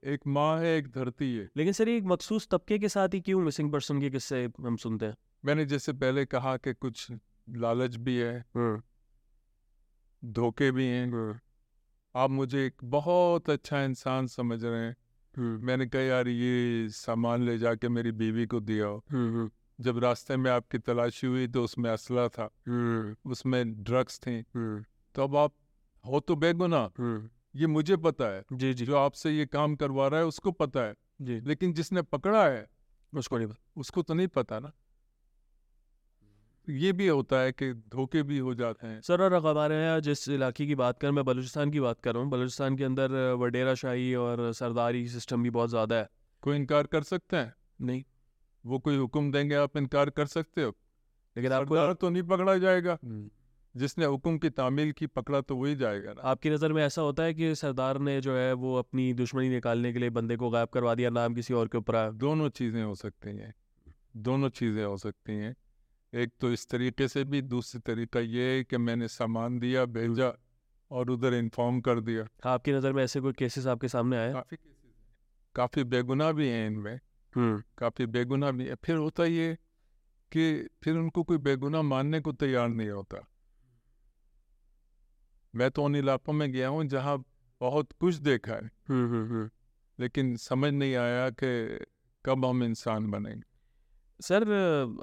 एक माँ है एक धरती है। लेकिन सर एक मखसूस तबके के साथ ही क्यों मिसिंग पर्सन के किस्से हम सुनते हैं? मैंने जैसे पहले कहा कि कुछ लालच भी है हम्म, धोखे भी हैं। हम्म, आप मुझे एक बहुत अच्छा इंसान समझ रहे हैं। हम्म, मैंने कहा यार ये सामान ले जाके मेरी बीवी को दिया जब रास्ते में आपकी तलाशी हुई तो उसमें असला था। हम्म, उसमें ड्रग्स थी। तो अब आप हो तो बेगुना हम्म, ये मुझे पता है। जी जी। जो आपसे ये काम करवा रहा है उसको पता है। जी। लेकिन जिसने पकड़ा है उसको नहीं पता। उसको तो नहीं पता ना। ये भी होता है कि धोखे भी हो जाते हैं। सर और हमारे यहाँ जिस इलाके की बात करें मैं बलूचिस्तान की बात कर रहा हूँ। बलूचिस्तान के अंदर वडेरा शाही और सरदारी सिस्टम भी बहुत ज़्यादा है। कोई इनकार कर सकते हैं? नहीं। वो कोई हुक्म देंगे आप इनकार कर सकते हो। लेकिन आपको सरदार तो नहीं पकड़ा जाएगा। हम्म, जिसने हुक्म की तामील की पकड़ा तो वही जाएगा ना। आपकी नज़र में ऐसा होता है कि सरदार ने जो है वो अपनी दुश्मनी निकालने के लिए बंदे को गायब करवा दिया नाम किसी और के ऊपर आया? दोनों चीज़ें हो सकती हैं। दोनों चीज़ें हो सकती हैं। एक तो इस तरीके से भी दूसरी तरीका ये है कि मैंने सामान दिया भेजा और उधर इन्फॉर्म कर दिया। आपकी नज़र में ऐसे कोई केसेस आपके सामने आए? काफ़ी केसेस काफ़ी बेगुनाह भी हैं इनमें। काफ़ी बेगुनाह भी है फिर होता ये कि फिर उनको कोई बेगुनाह मानने को तैयार नहीं होता। मैं तो उन इलाकों में गया हूँ जहाँ बहुत कुछ देखा है। हम्म हम्म हम्म। लेकिन समझ नहीं आया कि कब हम इंसान बनेंगे। सर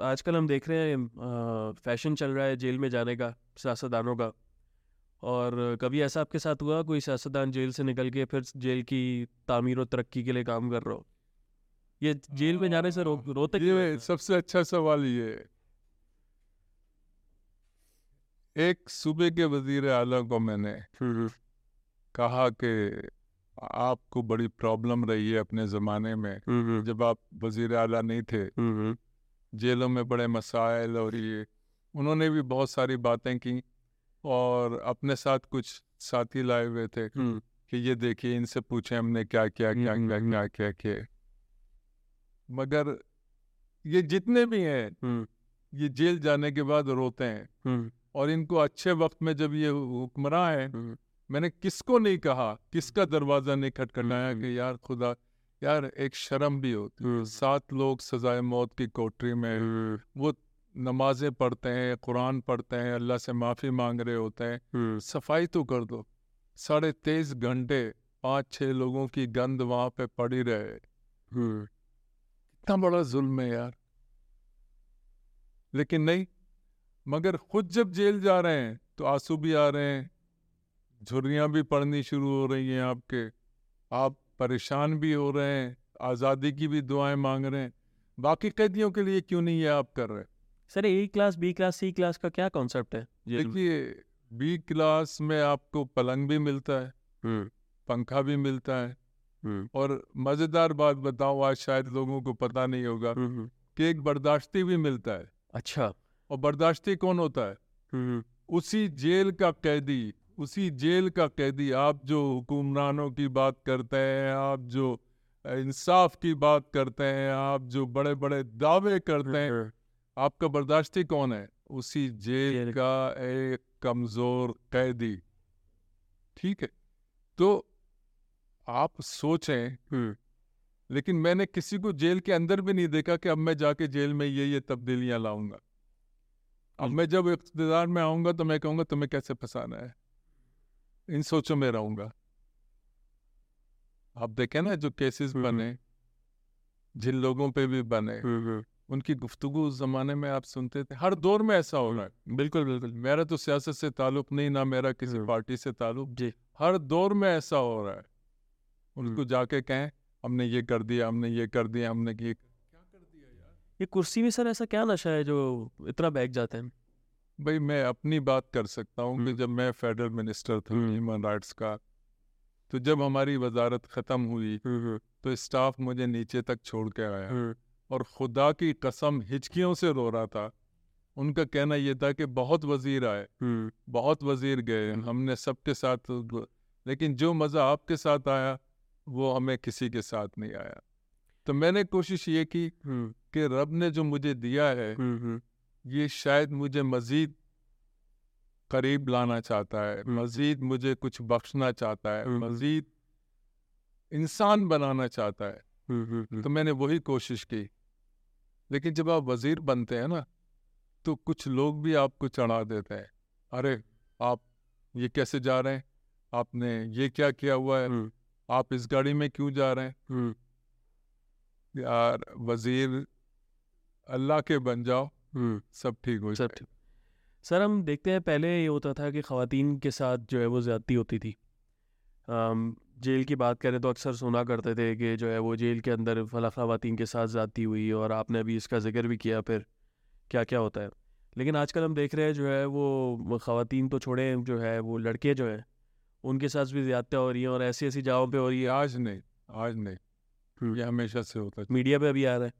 आजकल हम देख रहे हैं फ़ैशन चल रहा है जेल में जाने का सियासतदानों का। और कभी ऐसा आपके साथ हुआ कोई सियासतदान जेल से निकल के फिर जेल की तामीर और तरक्की के लिए काम कर रहा हो? ये जेल में जाने से रो, रोते ये सबसे अच्छा सवाल ये एक सूबे के वज़ीर आला को मैंने हम्म, हम्म, कहा कि आपको बड़ी प्रॉब्लम रही है अपने ज़माने में हम्म जब आप वज़ीर आला नहीं थे। हम्म जेलों में बड़े मसाइल और ये उन्होंने भी बहुत सारी बातें की और अपने साथ कुछ साथी लाए हुए थे कि ये देखिए इनसे पूछे हमने क्या किया क्या क्या क्या क्या किया। मगर ये जितने भी हैं ये जेल जाने के बाद रोते हैं। और इनको अच्छे वक्त में जब ये हुक्मरान है मैंने किसको नहीं कहा किसका दरवाज़ा नहीं खटखटाया कि यार खुदा यार एक शर्म भी होती। सात लोग सजाए मौत की कोठरी में वो नमाजें पढ़ते हैं कुरान पढ़ते हैं अल्लाह से माफ़ी मांग रहे होते हैं। सफ़ाई तो कर दो। साढ़े तेईस घंटे पाँच छः लोगों की गंद वहाँ पे पड़ी रहे। इतना बड़ा जुल्म है यार। लेकिन नहीं मगर खुद जब जेल जा रहे हैं तो आँसू भी आ रहे हैं झुर्रियाँ भी पड़नी शुरू हो रही हैं आपके। आप परेशान भी हो रहे हैं आज़ादी की भी दुआएँ मांग रहे हैं। बाकी कैदियों के लिए क्यों नहीं ये आप कर रहे? Sir A class B class C class का क्या कॉन्सेप्ट है देखिए बी क्लास में आपको पलंग भी मिलता है हम्म। पंखा भी मिलता है और मज़ेदार बात बताऊँ आज शायद लोगों को पता नहीं होगा हम्म, हम्म। कि एक बर्दाश्ती भी मिलता है। अच्छा। और बर्दाश्ती कौन होता है? हम्म उसी जेल का कैदी उसी जेल का कैदी आप जो हुक्मरानों की बात करते हैं आप जो इंसाफ की बात करते हैं आप जो बड़े बड़े दावे करते हैं हम्म, आपका बर्दाश्ती कौन है? उसी जेल जेल का एक कमज़ोर कैदी। ठीक है। तो आप सोचें हम्म लेकिन मैंने किसी को जेल के अंदर भी नहीं देखा कि अब मैं जाके जेल में ये ये तब्दीलियाँ लाऊँगा। अब मैं जब इख्तदार में आऊँगा तो मैं कहूँगा तुम्हें कैसे फंसाना है? इन सोचों में रहूँगा। आप देखें ना जो केसेस हम्म, बने जिन लोगों पे भी बने हम्म, हम्म, उनकी गुफ्तगु उस जमाने में आप सुनते थे। हर दौर में ऐसा हो रहा है बिल्कुल बिल्कुल। मेरा तो सियासत से ताल्लुक नहीं ना मेरा किसी हम्म। पार्टी से ताल्लुक। जी। हर दौर में ऐसा हो रहा है। हम्म। उनको जाके कहें हमने ये कर दिया हमने ये कर दिया हमने ये क्या कर दिया यार? ये कुर्सी में सर ऐसा क्या नशा है जो इतना बैग जाते हैं? भाई मैं अपनी बात कर सकता हूँ कि हम्म। जब मैं फेडरल मिनिस्टर था हम्म। ह्यूमन राइट्स का तो जब हमारी वजारत ख़त्म हुई हम्म तो स्टाफ मुझे नीचे तक छोड़ के आया हम्म। और खुदा की कसम हिचकियों से रो रहा था। उनका कहना यह था कि बहुत वज़ीर आए हम्म। बहुत वज़ीर गए हमने सबके साथ लेकिन जो मज़ा आपके साथ आया वो हमें किसी के साथ नहीं आया। तो मैंने कोशिश ये की कि रब ने जो मुझे दिया है ये शायद मुझे मज़ीद करीब लाना चाहता है। मज़ीद मुझे कुछ बख्शना चाहता है। मज़ीद इंसान बनाना चाहता है। तो मैंने वही कोशिश की। लेकिन जब आप वज़ीर बनते हैं ना तो कुछ लोग भी आपको चढ़ा देते हैं। अरे आप ये कैसे जा रहे हैं? आपने ये क्या किया हुआ है। आप इस गाड़ी में क्यों जा रहे हैं? हम्म। यार वज़ीर अल्लाह के बन जाओ। हम्म। सब ठीक हो सब ठीक। सर हम देखते हैं पहले ये होता था कि ख़वातीन के साथ जो है वो ज़्यादती होती थी। अम, जेल की बात करें तो अक्सर सुना करते थे कि जो है वो जेल के अंदर फला ख़वातीन के साथ ज़्यादती हुई और आपने अभी इसका ज़िक्र भी किया फिर क्या क्या होता है। लेकिन आजकल हम देख रहे हैं जो है वो ख़वातीन तो छोड़े जो है वो लड़के जो हैं उनके साथ भी ज़्यादतियाँ हो रही है और ऐसी ऐसी जगहों पे हो रही है। आज नहीं आज नहीं। ये हमेशा से होता है। मीडिया पे अभी आ रहा है।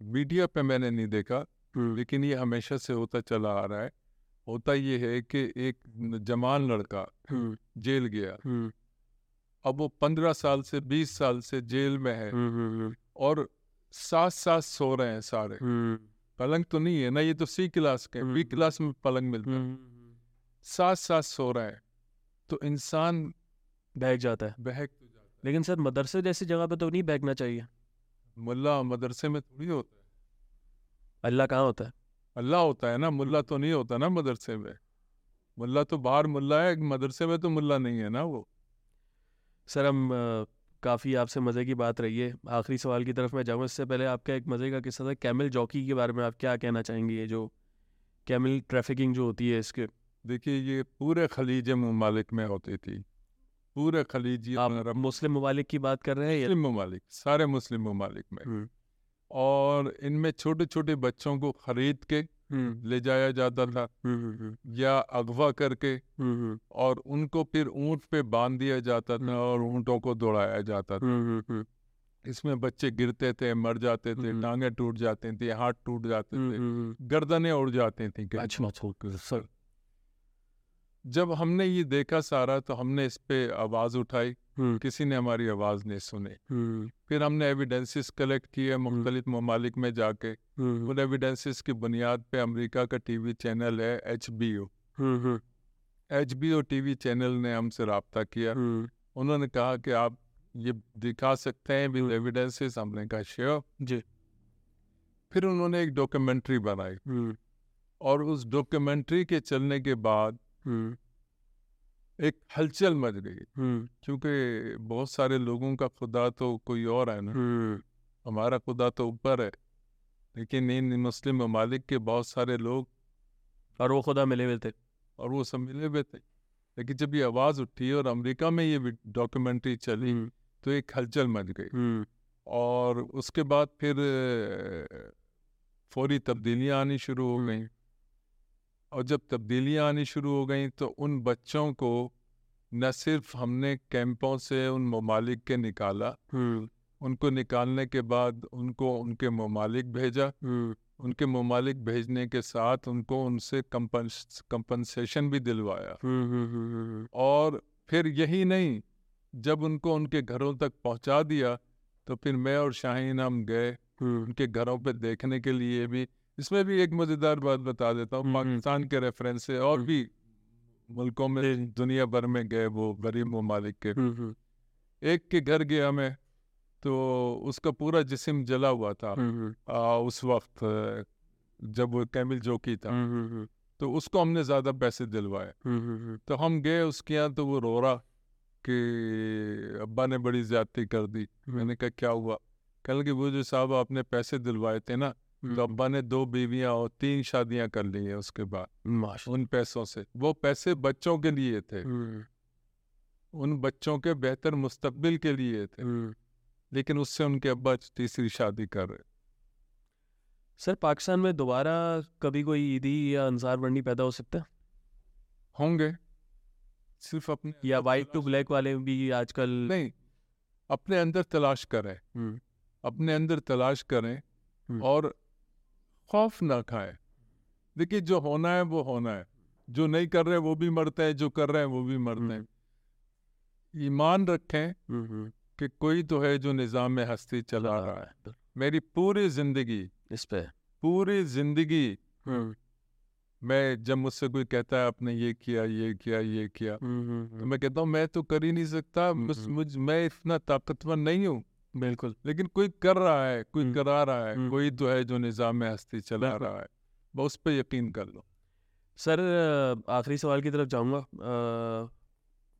मीडिया पे मैंने नहीं देखा हम्म, लेकिन ये हमेशा से होता चला आ रहा है। होता ये है कि एक जवान लड़का हम्म, जेल गया। हम्म, अब वो पंद्रह साल से बीस साल से जेल में है। और साथ साथ सो रहे हैं सारे। पलंग तो नहीं है ना ये तो सी क्लास के बी। क्लास में पलंग मिलता है। साथ साथ सो रहे हैं। तो इंसान बहक जाता है। बहक तो जाता है। लेकिन सर मदरसे जैसी जगह पे तो नहीं बैठना चाहिए। मुल्ला मदरसे में थोड़ी होता है। अल्लाह कहाँ होता है? अल्लाह होता है ना मुल्ला तो नहीं होता ना मदरसे में। मुल्ला तो बाहर मुल्ला है मदरसे में तो मुल्ला नहीं है ना वो। सर हम काफ़ी आपसे मज़े की बात रही है। आखिरी सवाल की तरफ़ मैं जाऊँ इससे पहले आपका एक मज़े का किस्सा था। कैमल जॉकी के बारे में आप क्या कहना चाहेंगे? ये जो कैमल ट्रैफिकिंग जो होती है इसके। देखिए ये पूरे खलीज ममालिक में होती थी। पूरे खलीजी आप मुस्लिम ममालिक की बात कर रहे हैं मुस्लिम ममालिक सारे मुस्लिम ममालिक में। और इनमें छोटे छोटे बच्चों को खरीद के ले जाया जाता था या अगवा करके और उनको फिर ऊँट पे बाँध दिया जाता था और ऊंटों को दौड़ाया जाता था। इसमें बच्चे गिरते थे मर जाते थे। टांगे टूट जाते थे हाथ टूट जाते थे गर्दनें उड़ जाती थी अच्छा सर जब हमने ये देखा सारा तो हमने इस पे आवाज़ उठाई किसी ने हमारी आवाज़ नहीं सुनी। फिर हमने एविडेंसेस कलेक्ट किए मुख्तलिफ़ ममालिक में जाके। उन एविडेंसेस की बुनियाद पे अमेरिका का टीवी चैनल है H B O H B O TV channel ने हमसे रबता किया। उन्होंने कहा कि आप ये दिखा सकते हैं विद। एविडेंसेस हमने कहा श्योर जी। फिर उन्होंने एक डॉक्यूमेंट्री बनाई। और उस डॉक्यूमेंट्री के चलने के बाद एक हलचल मच गई क्योंकि बहुत सारे लोगों का खुदा तो कोई और है ना। हमारा खुदा तो ऊपर है लेकिन इन मुस्लिम ममालिक के बहुत सारे लोग और वो खुदा मिले हुए थे। और वो सब मिले हुए थे। लेकिन जब ये आवाज़ उठी और अमेरिका में ये डॉक्यूमेंट्री चली तो एक हलचल मच गई। और उसके बाद फिर फौरी तब्दीलियाँ आनी शुरू हो। गई। और जब तब्दीलियाँ आनी शुरू हो गई तो उन बच्चों को न सिर्फ़ हमने कैंपों से उन ममालिक के निकाला उनको निकालने के बाद उनको उनके ममालिक भेजा। उनके ममालिक भेजने के साथ उनको उनसे कंपनसेशन भी दिलवाया। और फिर यही नहीं जब उनको उनके घरों तक पहुँचा दिया तो फिर मैं और शाहीन हम गए उनके घरों पे देखने के लिए भी। इसमें भी एक मज़ेदार बात बता देता हूँ। पाकिस्तान के रेफरेंस से और। भी मुल्कों में। दुनिया भर में गए वो गरीब ममालिक के। एक के घर गया मैं तो उसका पूरा जिसम जला हुआ था। आ, उस वक्त जब वो कैमिल जोकी था। तो उसको हमने ज़्यादा पैसे दिलवाए। तो हम गए उसके यहाँ तो वो रो रहा कि अब्बा ने बड़ी ज्यादती कर दी। मैंने कहा क्या हुआ? कल के वो जो साहब आपने पैसे दिलवाए थे ना तो अब्बा ने दो बीवियाँ और तीन शादियाँ कर ली है उसके बाद उन पैसों से। वो पैसे बच्चों के लिए थे। हम्म। उन बच्चों के बेहतर मुस्तकबिल के लिए थे। हम्म। लेकिन उससे उनके अब्बा तीसरी शादी कर रहे। सर पाकिस्तान में दोबारा कभी कोई ईदी या अंसार मंडी पैदा हो सकता है? होंगे। सिर्फ़ अपने या वाइट टू ब्लैक वाले भी आजकल नहीं अपने अंदर तलाश करें। हम्म। अपने अंदर तलाश करें हम्म। और खौफ ना खाए। देखिए जो होना है वो होना है। जो नहीं कर रहे वो भी मरते हैं जो कर रहे हैं वो भी मरते हैं। ईमान रखें हम्म हम्म। कि कोई तो है जो निज़ाम में हस्ती चला रहा है। मेरी पूरी ज़िंदगी इस पे। पूरी ज़िंदगी हम्म। मैं जब मुझसे कोई कहता है आपने ये किया ये किया ये किया। हम्म तो हम्म। मैं कहता हूँ मैं तो कर ही नहीं सकता बस हम्म। मुझ मैं इतना ताकतवर नहीं हूँ। बिल्कुल लेकिन कोई कर रहा है कोई। करा रहा है। कोई तो है जो निज़ाम में हस्ती चला रहा है बस उस पर यकीन कर लो। सर आखिरी सवाल की तरफ़ जाऊँगा।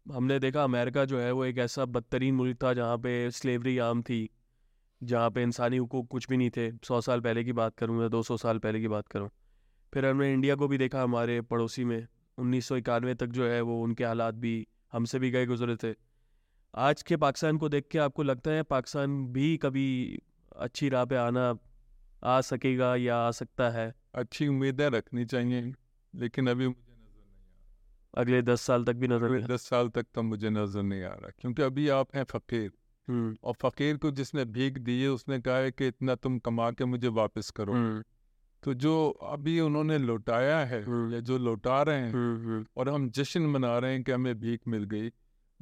हमने देखा अमेरिका जो है वो एक ऐसा बदतरीन मुल्क था जहाँ पे स्लेवरी आम थी जहाँ पे इंसानी हुकूक कुछ भी नहीं थे। सौ साल पहले की बात करूँ या दो सौ साल पहले की बात करूँ। फिर हमने इंडिया को भी देखा हमारे पड़ोसी में उन्नीस सौ इक्यानवे तक जो है वो उनके हालात भी हमसे भी गए गुजरे थे। आज के पाकिस्तान को देख के आपको लगता है पाकिस्तान भी कभी अच्छी राह पे आना आ सकेगा या आ सकता है? अच्छी उम्मीदें रखनी चाहिए लेकिन अभी मुझे नज़र नहीं आ अगले दस साल तक भी नज़र दस साल तक तो मुझे नज़र नहीं आ रहा क्योंकि अभी आप हैं फकीर। हम्म। और फकीर को जिसने भीख दी है उसने कहा है कि इतना तुम कमा के मुझे वापस करो। हम्म। तो जो अभी उन्होंने लौटाया है हम्म। या जो लौटा रहे हैं और हम जश्न मना रहे हैं कि हमें भीख मिल गई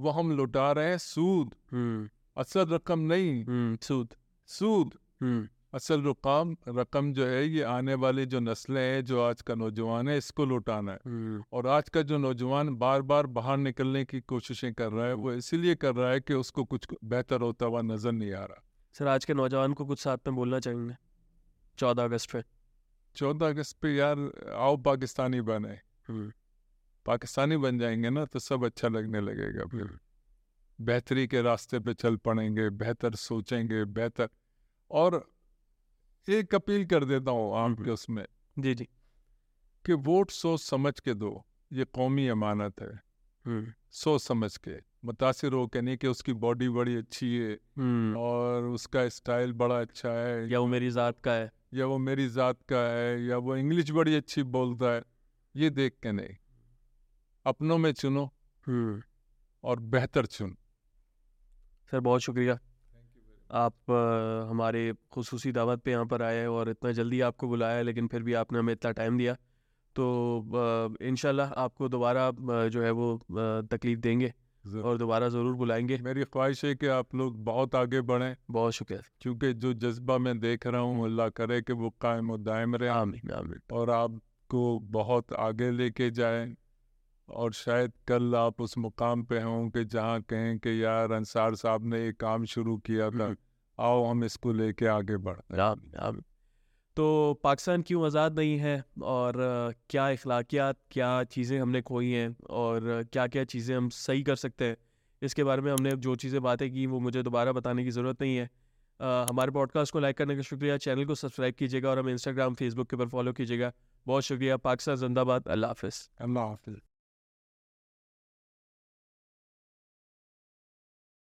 वो हम लौटा रहे हैं सूद। हम्म। असल रकम नहीं। हम्म सूद। सूद। हम्म। असल रकम रकम जो है ये आने वाली जो नस्लें हैं जो आज का नौजवान है इसको लौटाना है। और आज का जो नौजवान बार बार बाहर निकलने की कोशिशें कर रहा है वो इसीलिए कर रहा है कि उसको कुछ बेहतर होता हुआ नज़र नहीं आ रहा। सर आज के नौजवान को कुछ साथ में बोलना चाहेंगे। चौदह अगस्त पे। चौदह अगस्त पे यार आओ पाकिस्तानी बने। पाकिस्तानी बन जाएँगे ना तो सब अच्छा लगने लगेगा फिर। बेहतरी के रास्ते पे चल पड़ेंगे बेहतर सोचेंगे बेहतर। और एक अपील कर देता हूँ आपके उसमें जी जी। कि वोट सोच समझ के दो ये कौमी अमानत है। सोच समझ के मुतासर हो के नहीं कि उसकी बॉडी बड़ी अच्छी है। और उसका स्टाइल बड़ा अच्छा है। या वो मेरी ज़ात का है। या वो मेरी ज़ात का है या वो इंग्लिश बड़ी अच्छी बोलता है ये देख के नहीं। अपनों में चुनो हम्म। और बेहतर चुनो। सर बहुत शुक्रिया। आप अ, हमारे खसूसी दावत पे यहाँ पर आए और इतना जल्दी आपको बुलाया लेकिन फिर भी आपने हमें इतना टाइम दिया। तो इंशाल्लाह आपको दोबारा जो है वो तकलीफ़ देंगे और दोबारा ज़रूर बुलाएँगे। मेरी ख्वाहिश है कि आप लोग बहुत आगे बढ़ें। बहुत शुक्रिया क्योंकि जो जज्बा मैं देख रहा हूँ अल्लाह करे कि वो कायम और दायम रहे। आमीन आमीन। और आपको बहुत आगे लेके जाए। और शायद कल आप उस मुकाम पे हों कि जहाँ कहें कि यार अंसार साहब ने ये काम शुरू किया था। आओ हम इसको लेके आगे बढ़ आमीन तो पाकिस्तान क्यों आज़ाद नहीं है? और क्या अखलाकियात क्या चीज़ें हमने खोई हैं? और क्या क्या चीज़ें हम सही कर सकते हैं? इसके बारे में हमने जो चीज़ें बातें की वो मुझे दोबारा बताने की ज़रूरत नहीं है। अ, हमारे पॉडकास्ट को लाइक करने का शुक्रिया। चैनल को सब्सक्राइब कीजिएगा और हमें इंस्टाग्राम फेसबुक के ऊपर फॉलो कीजिएगा। बहुत शुक्रिया। पाकिस्तान जिंदाबाद। अल्लाह हाफिज़। अल्लाह हाफिज़।